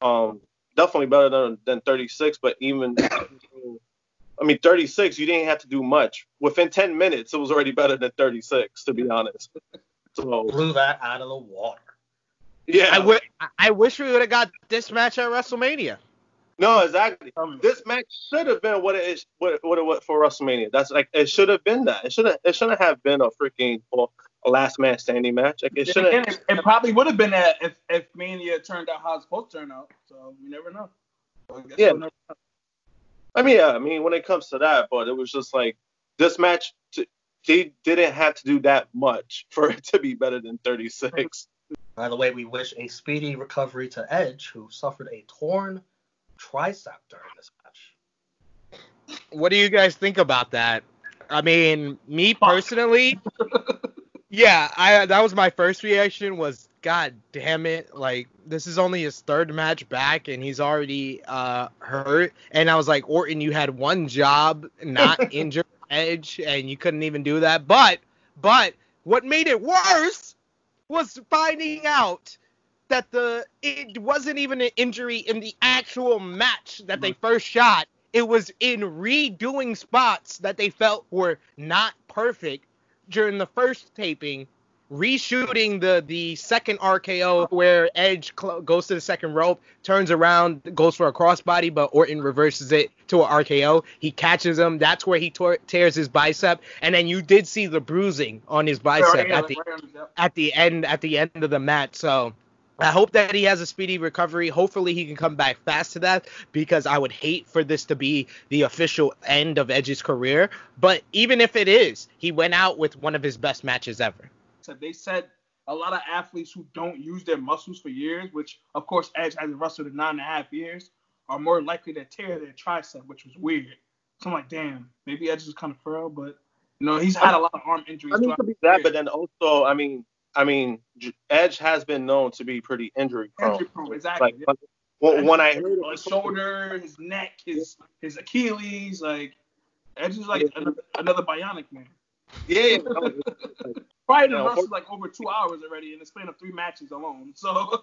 Speaker 4: Um, definitely better than, than 36, but even, I mean, 36, you didn't have to do much. Within 10 minutes, it was already better than 36, to be honest. So,
Speaker 3: Blew that out of the water.
Speaker 4: yeah.
Speaker 1: I, w- I wish we would have got this match at WrestleMania.
Speaker 4: No, exactly.
Speaker 2: Tell.
Speaker 4: This match should have been what it is, what, what it was for WrestleMania. That's like it should have been that. It shouldn't. It shouldn't have been a freaking well, a last man standing match. Like it shouldn't.
Speaker 2: it, it probably would have been that if, if Mania turned out how it's supposed to turn out. So we never know. So I
Speaker 4: Yeah.
Speaker 2: we'll never know.
Speaker 4: I mean, yeah. I mean, when it comes to that, but it was just like this match. T- they didn't have to do that much for it to be better than 36.
Speaker 3: By the way, we wish a speedy recovery to Edge, who suffered a torn tricep during this match.
Speaker 1: What do you guys think about that? I mean, me personally, yeah, I that was my first reaction was God damn it, like this is only his third match back and he's already uh hurt. And I was like, Orton, you had one job, not injure Edge, and you couldn't even do that. But but what made it worse was finding out that the it wasn't even an injury in the actual match that they first shot. It was in redoing spots that they felt were not perfect during the first taping, reshooting the the second RKO where Edge cl- goes to the second rope, turns around, goes for a crossbody, but Orton reverses it to an RKO. He catches him. That's where he tears his bicep, and then you did see the bruising on his bicep
Speaker 2: oh, yeah,
Speaker 1: at the
Speaker 2: right on yep.
Speaker 1: at the end at the end of the match. So I hope that he has a speedy recovery. Hopefully he can come back fast to that because I would hate for this to be the official end of Edge's career. But even if it is, he went out with one of his best matches ever.
Speaker 2: said they said a lot of athletes who don't use their muscles for years, which of course Edge hasn't wrestled in nine and a half years, are more likely to tear their tricep, which was weird. So I'm like, damn, maybe Edge is kind of frail, but you know he's had a lot of arm injuries.
Speaker 4: I mean, it could be that, but then also, I mean, I mean, Edge has been known to be pretty injury prone.
Speaker 2: Injury prone, exactly.
Speaker 4: Like uh, when, when I heard uh,
Speaker 2: his shoulder, his neck, his his Achilles, like Edge is like another, another bionic man.
Speaker 4: yeah,
Speaker 2: Probably done wrestled like over two hours already in the span of three matches alone. So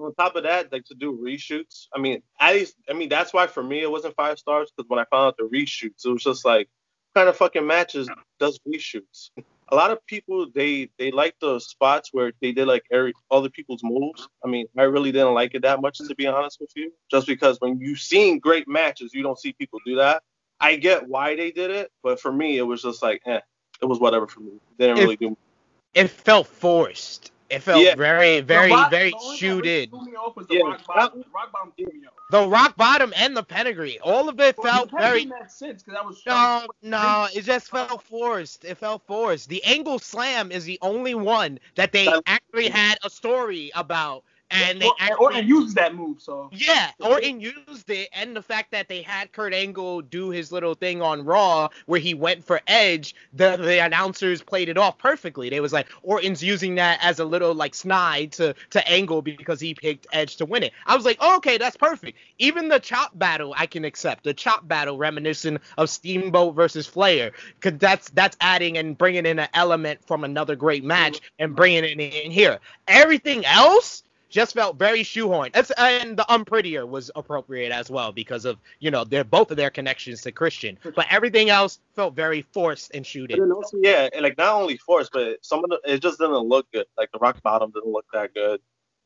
Speaker 4: on top of that, like to do reshoots. I mean, at least, I mean, that's why for me it wasn't five stars because when I found out the reshoots, it was just like, what kind of fucking matches does reshoots? A lot of people they they like the spots where they did like every other people's moves. I mean, I really didn't like it that much to be honest with you, just because when you've seen great matches, you don't see people do that. I get why they did it, but for me, it was just like, eh, it was whatever for me. It didn't
Speaker 1: If-
Speaker 4: really do.
Speaker 1: It felt forced. It felt
Speaker 4: Yeah.
Speaker 1: very, very,
Speaker 2: The rock-
Speaker 1: very
Speaker 2: the only thing that
Speaker 1: shoot
Speaker 2: really
Speaker 1: in.
Speaker 2: threw me off was the
Speaker 4: Yeah,
Speaker 2: rock bottom. The rock bottom threw me off.
Speaker 1: The rock bottom and the pedigree, all of it
Speaker 2: Well,
Speaker 1: felt
Speaker 2: you
Speaker 1: very.
Speaker 2: didn't sense because that was
Speaker 1: No, no, it just felt forced. It felt forced. The angle slam is the only one that they actually had a story about, and they
Speaker 2: Or-
Speaker 1: actually
Speaker 2: Orton uses that move, so
Speaker 1: Yeah, Orton used it, and the fact that they had Kurt Angle do his little thing on Raw where he went for Edge, the the announcers played it off perfectly. They was like, Orton's using that as a little like snide to to Angle because he picked Edge to win it. I was like, oh, okay, that's perfect. Even the chop battle I can accept. The chop battle reminiscent of Steamboat versus Flair, because that's that's adding and bringing in an element from another great match and bringing it in here. Everything else just felt very shoehorned. It's, and the unprettier was appropriate as well because of you know they're both of their connections to Christian, but everything else felt very forced and
Speaker 4: And
Speaker 1: shooted.
Speaker 4: then also, yeah, and, like not only forced, but some of the, it just didn't look good. Like the rock bottom didn't look that good.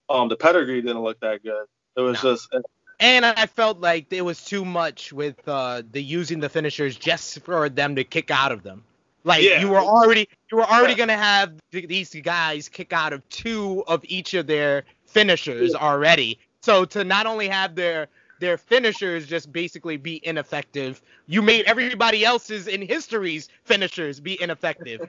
Speaker 4: Um, the pedigree didn't look that good. It was
Speaker 1: No.
Speaker 4: just
Speaker 1: And I felt like there was too much with uh, the using the finishers just for them to kick out of them. Like
Speaker 4: Yeah.
Speaker 1: you were already you were already
Speaker 4: Yeah.
Speaker 1: gonna have th- these guys kick out of two of each of their finishers already. So to not only have their their finishers just basically be ineffective, you made everybody else's in history's finishers be ineffective.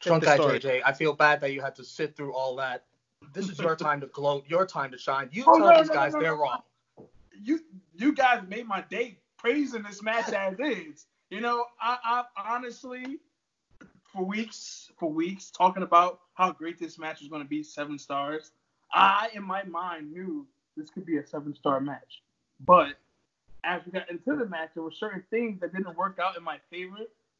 Speaker 3: Drunk
Speaker 1: the.
Speaker 3: JJ, I feel bad that you had to sit through all that. This is your time to gloat, your time to shine. You
Speaker 2: Oh,
Speaker 3: tell
Speaker 2: no,
Speaker 3: these
Speaker 2: no,
Speaker 3: guys
Speaker 2: no,
Speaker 3: they're
Speaker 2: no.
Speaker 3: wrong.
Speaker 2: you you guys made my day praising this match as is. You know, I, I honestly for weeks for weeks talking about how great this match was going to be, seven stars. I in my mind knew this could be a seven star match, but as we got into the match, there were certain things that didn't work out in my favor,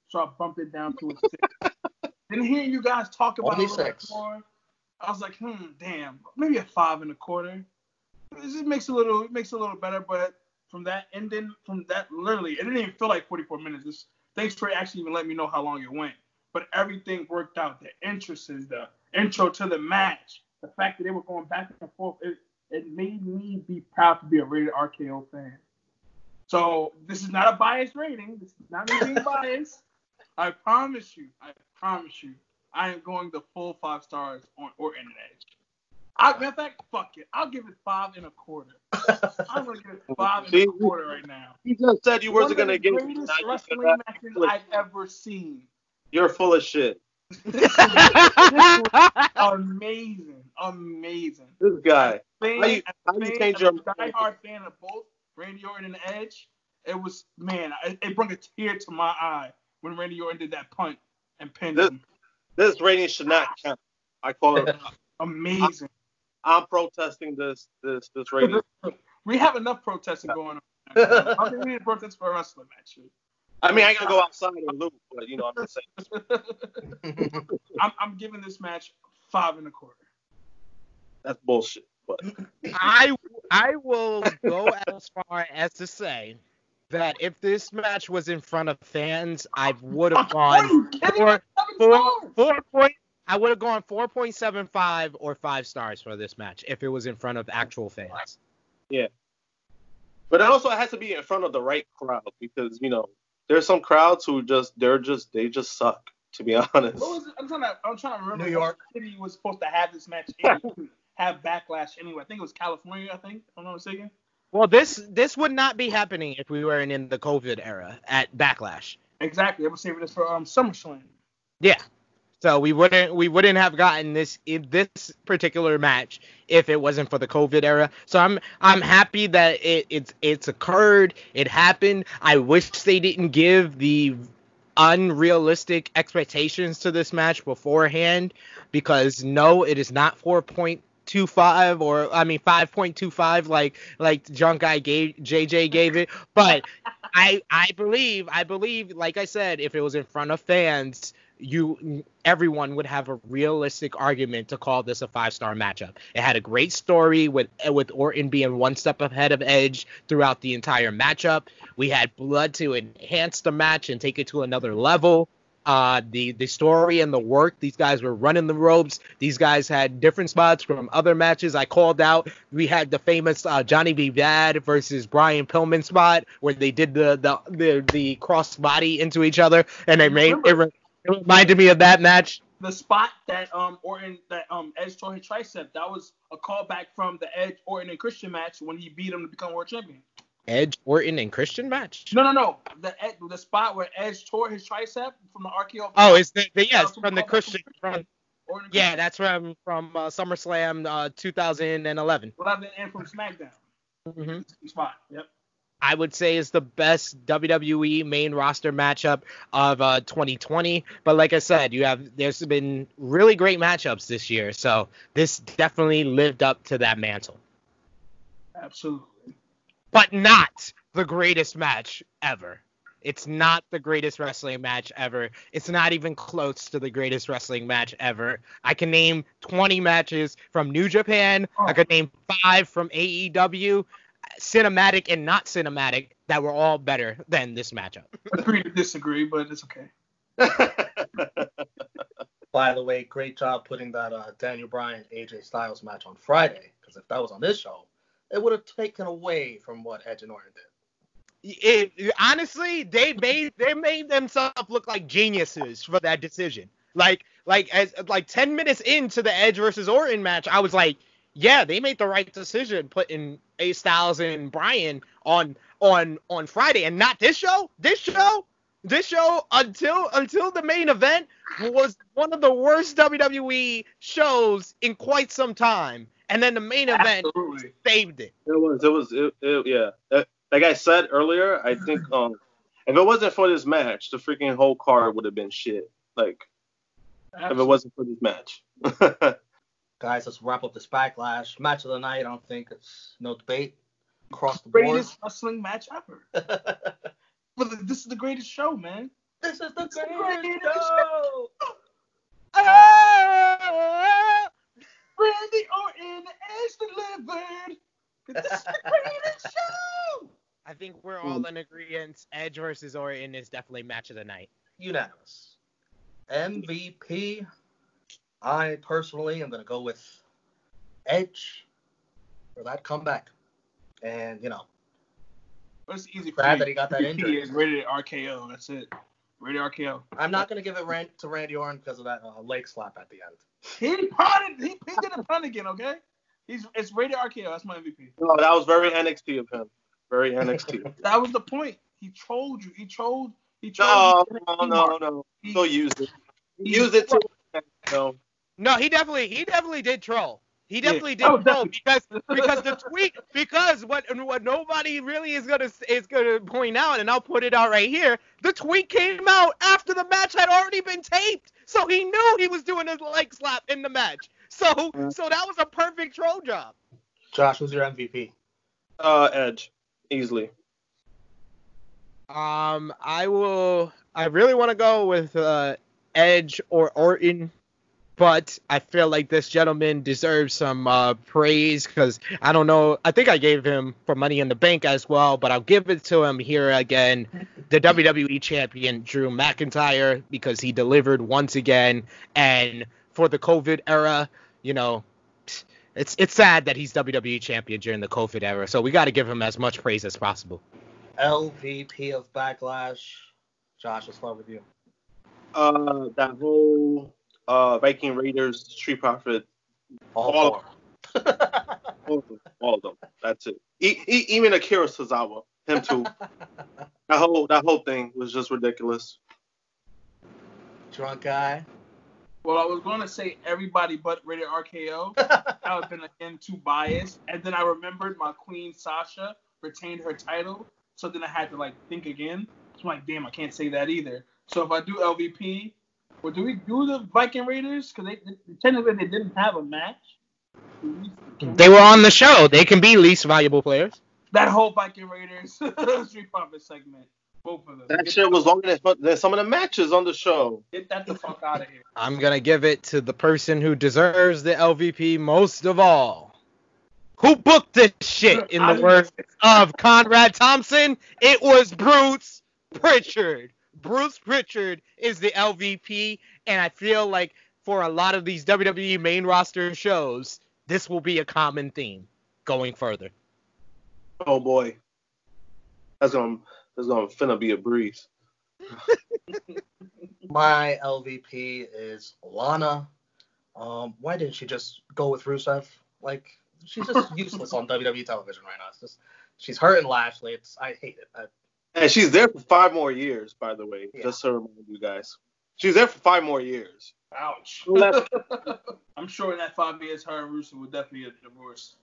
Speaker 2: so I bumped it down to a six. then hearing you guys talk about
Speaker 3: Only
Speaker 2: it a little
Speaker 3: six.
Speaker 2: more, I was like, hmm, damn, maybe a five and a quarter. This just makes a little it makes a little better, but from that ending, from that literally, it didn't even feel like 44 minutes. This, thanks for actually even letting me know how long it went. But everything worked out. The entrances, the intro to the match, the fact that they were going back and forth, it, it made me be proud to be a rated RKO fan. So this is not a biased rating. This is not me being biased. I promise you, I promise you, I am going the full five stars on Orton and Edge. I, matter of fact, fuck it. I'll give it five and a quarter. I'm gonna give it five and a quarter right now.
Speaker 4: you just said you
Speaker 2: One
Speaker 4: wasn't gonna
Speaker 2: the
Speaker 4: give.
Speaker 2: greatest
Speaker 4: now you
Speaker 2: wrestling
Speaker 4: said that.
Speaker 2: matches I've ever seen.
Speaker 4: You're full of shit.
Speaker 2: Amazing, amazing.
Speaker 4: This guy.
Speaker 2: Fan,
Speaker 4: How you- how you change your-
Speaker 2: a diehard fan of both Randy Orton and Edge. It was man, it, it brought a tear to my eye when Randy Orton did that punt and pinned
Speaker 4: This-
Speaker 2: him.
Speaker 4: This rating should not count. I call it.
Speaker 2: Amazing.
Speaker 4: I'm protesting this this this rating.
Speaker 2: We have enough protesting going on. I think we need to protest for a wrestling match.
Speaker 4: I mean, I gotta go outside and loop, but you know, I'm just saying
Speaker 2: I'm, I'm giving this match five and a quarter.
Speaker 4: that's bullshit. But
Speaker 1: I I will go as far as to say that if this match was in front of fans, I would have
Speaker 2: Are
Speaker 1: gone
Speaker 2: you kidding?
Speaker 1: four,
Speaker 2: Seven
Speaker 1: four,
Speaker 2: stars.
Speaker 1: four point. I would have gone 4.75 or five stars for this match if it was in front of actual fans. Yeah.
Speaker 4: But it also has to be in front of the right crowd because you know there's some crowds who just they're just they just suck to be honest.
Speaker 2: What was it? I'm trying to I'm trying to remember.
Speaker 3: New York.
Speaker 2: City was supposed to have this match in, have backlash anyway. I think it was California. I think. If I'm not mistaken.
Speaker 1: Well, this this would not be happening if we were in, in the COVID era at Backlash.
Speaker 2: Exactly. I was saving this for um SummerSlam.
Speaker 1: Yeah. So we wouldn't we wouldn't have gotten this in this particular match if it wasn't for the COVID era. So I'm I'm happy that it, it's it's occurred. It happened. I wish they didn't give the unrealistic expectations to this match beforehand because no, it is not 4.25 or I mean 5.25 like like drunk guy gave JJ gave it, but I I believe I believe like I said if it was in front of fans you everyone would have a realistic argument to call this a five star matchup. It had a great story with with Orton being one step ahead of Edge throughout the entire matchup. We had blood to enhance the match and take it to another level. Uh, the the story and the work these guys were running the ropes. These guys had different spots from other matches. I called out. We had the famous uh, Johnny B. Badd versus Brian Pillman spot where they did the the the, the cross body into each other and they made it, it reminded me of that match.
Speaker 2: the spot that um Orton that um Edge tore his tricep. That was a callback from the Edge Orton and Christian match when he beat him to become world champion.
Speaker 1: Edge, Orton, and Christian match.
Speaker 2: No, no, no. The Ed- the spot where Edge tore his tricep from the RKO.
Speaker 1: Oh, is the, the
Speaker 2: Yeah,
Speaker 1: yes
Speaker 2: from
Speaker 1: from the Christian
Speaker 2: from Orton
Speaker 1: yeah
Speaker 2: Christian.
Speaker 1: that's from from uh, SummerSlam uh, 2011.
Speaker 2: Well, that and from SmackDown.
Speaker 1: Mm-hmm.
Speaker 2: Spot. Yep.
Speaker 1: I would say is the best WWE main roster matchup of uh, 2020. But like I said, you have there's been really great matchups this year, so this definitely lived up to that mantle.
Speaker 2: Absolutely.
Speaker 1: But not the greatest match ever. It's not the greatest wrestling match ever. It's not even close to the greatest wrestling match ever. I can name 20 matches from New Japan. I could name five from AEW, cinematic and not cinematic, that were all better than this matchup.
Speaker 2: Agree to disagree, but it's okay.
Speaker 3: By the way, great job putting that uh, Daniel Bryan AJ Styles match on Friday. Because if that was on this show, it would have taken away from what Edge and Orton did.
Speaker 1: It, honestly, they made they made themselves look like geniuses for that decision. Like like as like 10 minutes into the Edge versus Orton match, I was like, yeah, they made the right decision putting A Styles and Bryan on on on Friday and not this show. This show, this show until until the main event was one of the worst WWE shows in quite some time. And then the main event
Speaker 2: Absolutely.
Speaker 1: saved it.
Speaker 4: It was. It was. It, it, yeah. Uh, like I said earlier, I think um, if it wasn't for this match, the freaking whole card would have been shit. Like if it wasn't for this match.
Speaker 3: Guys, let's wrap up this backlash. Match of the night, I don't think it's no debate. Across the board.
Speaker 2: greatest wrestling match ever. But this is the greatest show, man.
Speaker 3: this is the
Speaker 2: It's the
Speaker 3: greatest
Speaker 2: greatest
Speaker 3: show.
Speaker 1: Ah!
Speaker 2: Randy Orton is delivered. This is the greatest show.
Speaker 1: I think we're all in agreement. Edge versus Orton is definitely match of the night.
Speaker 3: Unanimous. MVP, I personally am going to go with Edge for that comeback. And, you know,
Speaker 2: But it's easy for
Speaker 3: Glad that he got that
Speaker 2: MVP
Speaker 3: injury.
Speaker 2: is rated RKO. That's it. Rated RKO.
Speaker 3: I'm not going to give it ran- to Randy Orton because of that uh, leg slap at the end.
Speaker 2: He punted. He, he did a punt again. Okay. He's it's rated RKO. That's my MVP.
Speaker 4: no, that was very NXT of him. Very NXT.
Speaker 2: That was the point. He trolled you. He trolled. He trolled.
Speaker 4: no,
Speaker 2: you.
Speaker 4: no, no, no.
Speaker 2: He-
Speaker 4: Still use it.
Speaker 2: he-
Speaker 4: Use it to. No.
Speaker 1: No, he definitely he definitely did troll. He definitely
Speaker 2: that was
Speaker 1: did troll
Speaker 2: definitely-
Speaker 1: because because the tweet because what what nobody really is gonna is gonna point out and I'll put it out right here. The tweet came out after the match had already been taped, so he knew he was doing a leg slap in the match. So so that was a perfect troll job.
Speaker 3: Josh, who's your MVP?
Speaker 4: Uh, Edge, easily.
Speaker 1: Um, I will. I really want to go with uh, Edge or Orton, but I feel like this gentleman deserves some uh, praise because I don't know. I think I gave him for Money in the Bank as well, but I'll give it to him here again. The WWE champion Drew McIntyre because he delivered once again, and for the COVID era, you know. It's it's sad that he's WWE champion during the COVID era, so we got to give him as much praise as possible.
Speaker 3: LVP of Backlash. Josh, let's start with you.
Speaker 4: Uh, that whole uh Viking Raiders Street Profit,
Speaker 3: All,
Speaker 4: All
Speaker 3: four.
Speaker 4: all of them, all of them. That's it. E- e- even Akira Tozawa, him too. that whole that whole thing was just ridiculous.
Speaker 3: Drunk guy.
Speaker 2: Well, I was gonna say everybody but rated RKO. That would have been again too biased. And then I remembered my queen Sasha retained her title, so then I had to like think again. So I'm like, damn, I can't say that either. So if I do LVP, or do we do the Viking Raiders? Because they, they technically they didn't have a match.
Speaker 1: They were on the show. They can be least valuable players.
Speaker 2: That whole Viking Raiders Street Profit segment, both of them.
Speaker 4: That shit was longer than, than some of the matches on the show.
Speaker 2: get that the fuck out of here.
Speaker 1: I'm gonna give it to the person who deserves the LVP most of all. Who booked this shit? In the words of Conrad Thompson, it was Bruce Pritchard. Bruce Pritchard is the LVP, and I feel like for a lot of these WWE main roster shows, this will be a common theme going further.
Speaker 4: Oh boy, that's gonna that's gonna finna be a breeze.
Speaker 3: My LVP is Lana. Um, why didn't she just go with Rusev? Like, she's just useless on WWE television right now. It's just she's hurting Lashley. It's I hate it. I,
Speaker 4: And she's there for five more years, by the way,
Speaker 3: Yeah.
Speaker 4: just to remind you guys. She's there for five more years.
Speaker 2: Ouch. I'm sure in that five years, her and Rusev would definitely get a divorce.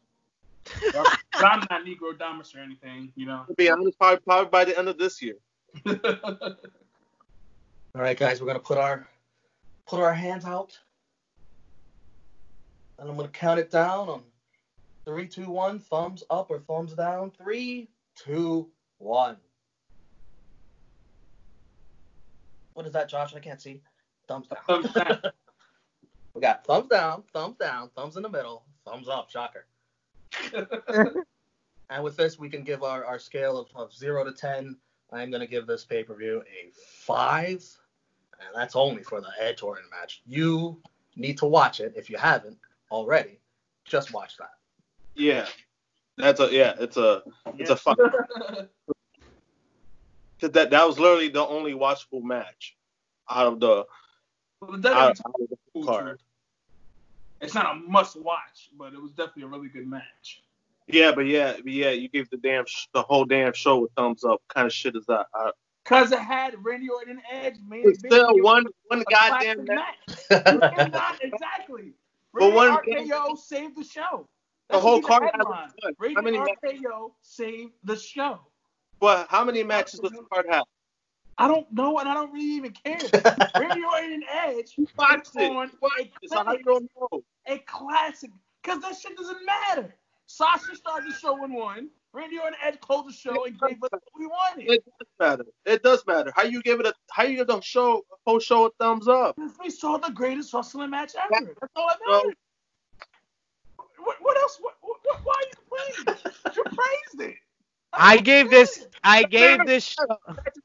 Speaker 2: but I'm not Nostradamus or anything, you know.
Speaker 4: To be honest, probably, probably by the end of this year.
Speaker 3: all right, guys, we're gonna put our put our hands out, and I'm gonna count it down on three, two, one. Thumbs up or thumbs down. Three, two, one. What is that, Josh? I can't see. Thumbs down.
Speaker 2: Thumbs down.
Speaker 3: we got thumbs down, thumbs down, thumbs in the middle, thumbs up. Shocker. And with this, we can give our, our scale of, of 0 to 10. I'm going to give this pay per view a 5. And that's only for the Edge Orton match. You need to watch it if you haven't already. Just watch that.
Speaker 4: Yeah. That's a yeah, it's a it's a fun cause that that was literally the only watchable match out of the
Speaker 2: the
Speaker 4: out, out of the
Speaker 2: cool,
Speaker 4: card.
Speaker 2: It's not a must watch, but it was definitely a really good match.
Speaker 4: Yeah, but yeah, but yeah, you gave the damn sh- the whole damn show a thumbs up. Kind of shit is that? I,
Speaker 2: Cause it had Randy Orton Edge, man.
Speaker 4: it's still one one goddamn match.
Speaker 2: Not exactly.
Speaker 4: But
Speaker 2: Randy
Speaker 4: one-
Speaker 2: RKO saved the show.
Speaker 4: The whole card has
Speaker 2: headline.
Speaker 4: one.
Speaker 2: Randy
Speaker 4: How many
Speaker 2: RKO saved the show.
Speaker 4: But how many matches does the card have?
Speaker 2: I don't know, and I don't really even care. Randy Orton and Edge
Speaker 4: it.
Speaker 2: on
Speaker 4: Watched it. So how you
Speaker 2: a,
Speaker 4: don't know?
Speaker 2: a classic, because that shit doesn't matter. Sasha started the show and won. Randy Orton and Edge closed the show and gave us what we wanted.
Speaker 4: It does matter. It does matter. How you give it a how you give the show whole show a thumbs up?
Speaker 2: Because we saw the greatest wrestling match ever. That's all that
Speaker 4: So,
Speaker 2: matters. What, what else? What, what, why are you complaining? you praised it.
Speaker 1: I gave this. I gave this. Show,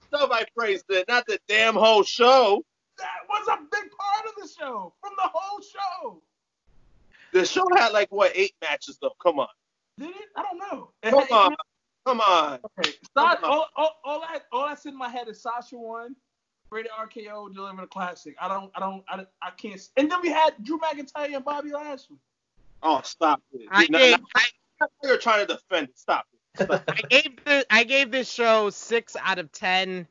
Speaker 4: stuff I praised it, not the damn whole show.
Speaker 2: That was a big part of the show, from the whole show.
Speaker 4: The show had like what eight matches though. Come on,
Speaker 2: Did it? I don't know.
Speaker 4: Come on, come on.
Speaker 2: Okay. Sasha, all, all, all, that, all that's in my head is Sasha won, Rated RKO delivering a classic. I don't, I don't, I, I can't. And then we had Drew McIntyre and Bobby Lashley.
Speaker 4: Oh, stop it.
Speaker 1: I gave.
Speaker 4: now
Speaker 1: I,
Speaker 4: you're trying to defend it. Stop it.
Speaker 1: I gave the. I gave this show six out of ten.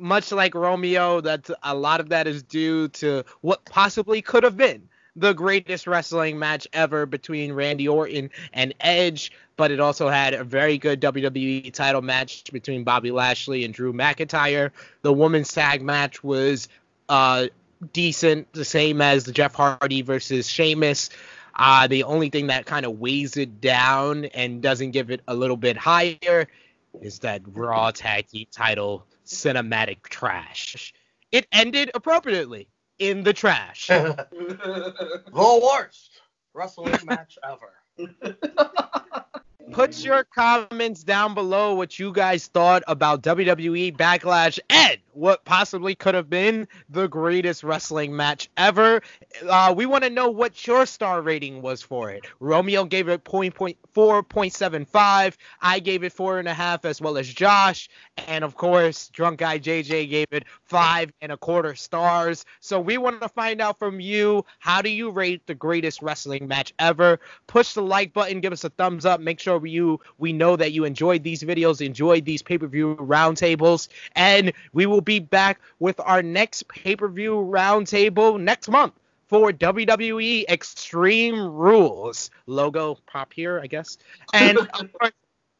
Speaker 1: Much like Romeo, that a lot of that is due to what possibly could have been the greatest wrestling match ever between Randy Orton and Edge, but it also had a very good WWE title match between Bobby Lashley and Drew McIntyre. The women's tag match was uh, decent, the same as the Jeff Hardy versus Sheamus. Uh, the only thing that kind of weighs it down and doesn't give it a little bit higher is that Raw Tag Team title cinematic trash. It ended appropriately in the trash.
Speaker 3: the worst wrestling match ever.
Speaker 1: Put your comments down below what you guys thought about WWE Backlash and what possibly could have been the greatest wrestling match ever. Uh, we want to know what your star rating was for it. Romeo gave it point, point, 4.75. I gave it four and a half, as well as Josh. And of course, drunk guy JJ gave it five and a quarter stars. So we want to find out from you how do you rate the greatest wrestling match ever? Push the like button, give us a thumbs up. Make sure you we know that you enjoyed these videos, enjoyed these pay-per-view roundtables, and we will be back with our next pay-per-view roundtable next month for WWE Extreme Rules. Logo pop here, I guess. And of course,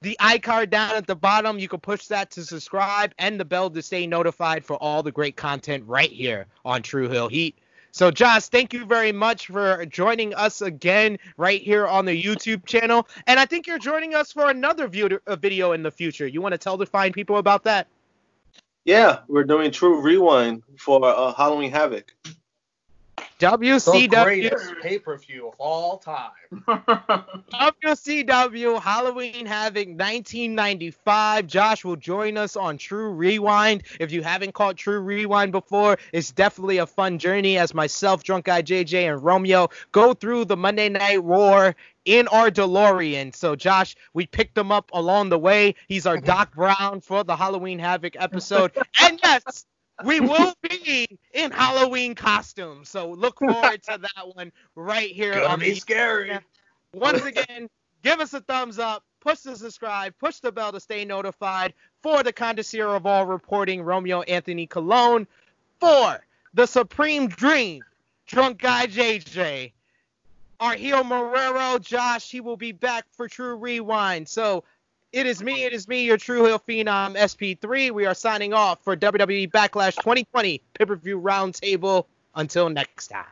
Speaker 1: the iCard down at the bottom, you can push that to subscribe and the bell to stay notified for all the great content right here on Tru Heel Heat. So, Josh, thank you very much for joining us again right here on the YouTube channel. And I think you're joining us for another uh, video in the future. You want to tell the fine people about that?
Speaker 4: Yeah, we're doing True Rewind for uh, Halloween Havoc.
Speaker 3: The
Speaker 1: WCW.
Speaker 3: greatest pay per view of all time.
Speaker 1: WCW Halloween Havoc 1995. Josh will join us on True Rewind. If you haven't caught True Rewind before, it's definitely a fun journey as myself, Drunk Guy JJ, and Romeo go through the Monday Night War in our DeLorean. So, Josh, we picked him up along the way. He's our Doc Brown for the Halloween Havoc episode. And yes, we will be in Halloween costumes. So look forward to that one right here
Speaker 3: Gonna
Speaker 1: on
Speaker 3: be
Speaker 1: the
Speaker 3: scary.
Speaker 1: Once again, give us a thumbs up, push the subscribe, push the bell to stay notified. For the connoisseur of all reporting, Romeo Anthony Cologne. For the Supreme Dream, Drunk Guy JJ. Argel Marrero, Josh, he will be back for True Rewind. So it is me, it is me, your Tru Heel Phenom SP3. We are signing off for WWE Backlash 2020 pay per view roundtable. Until next time.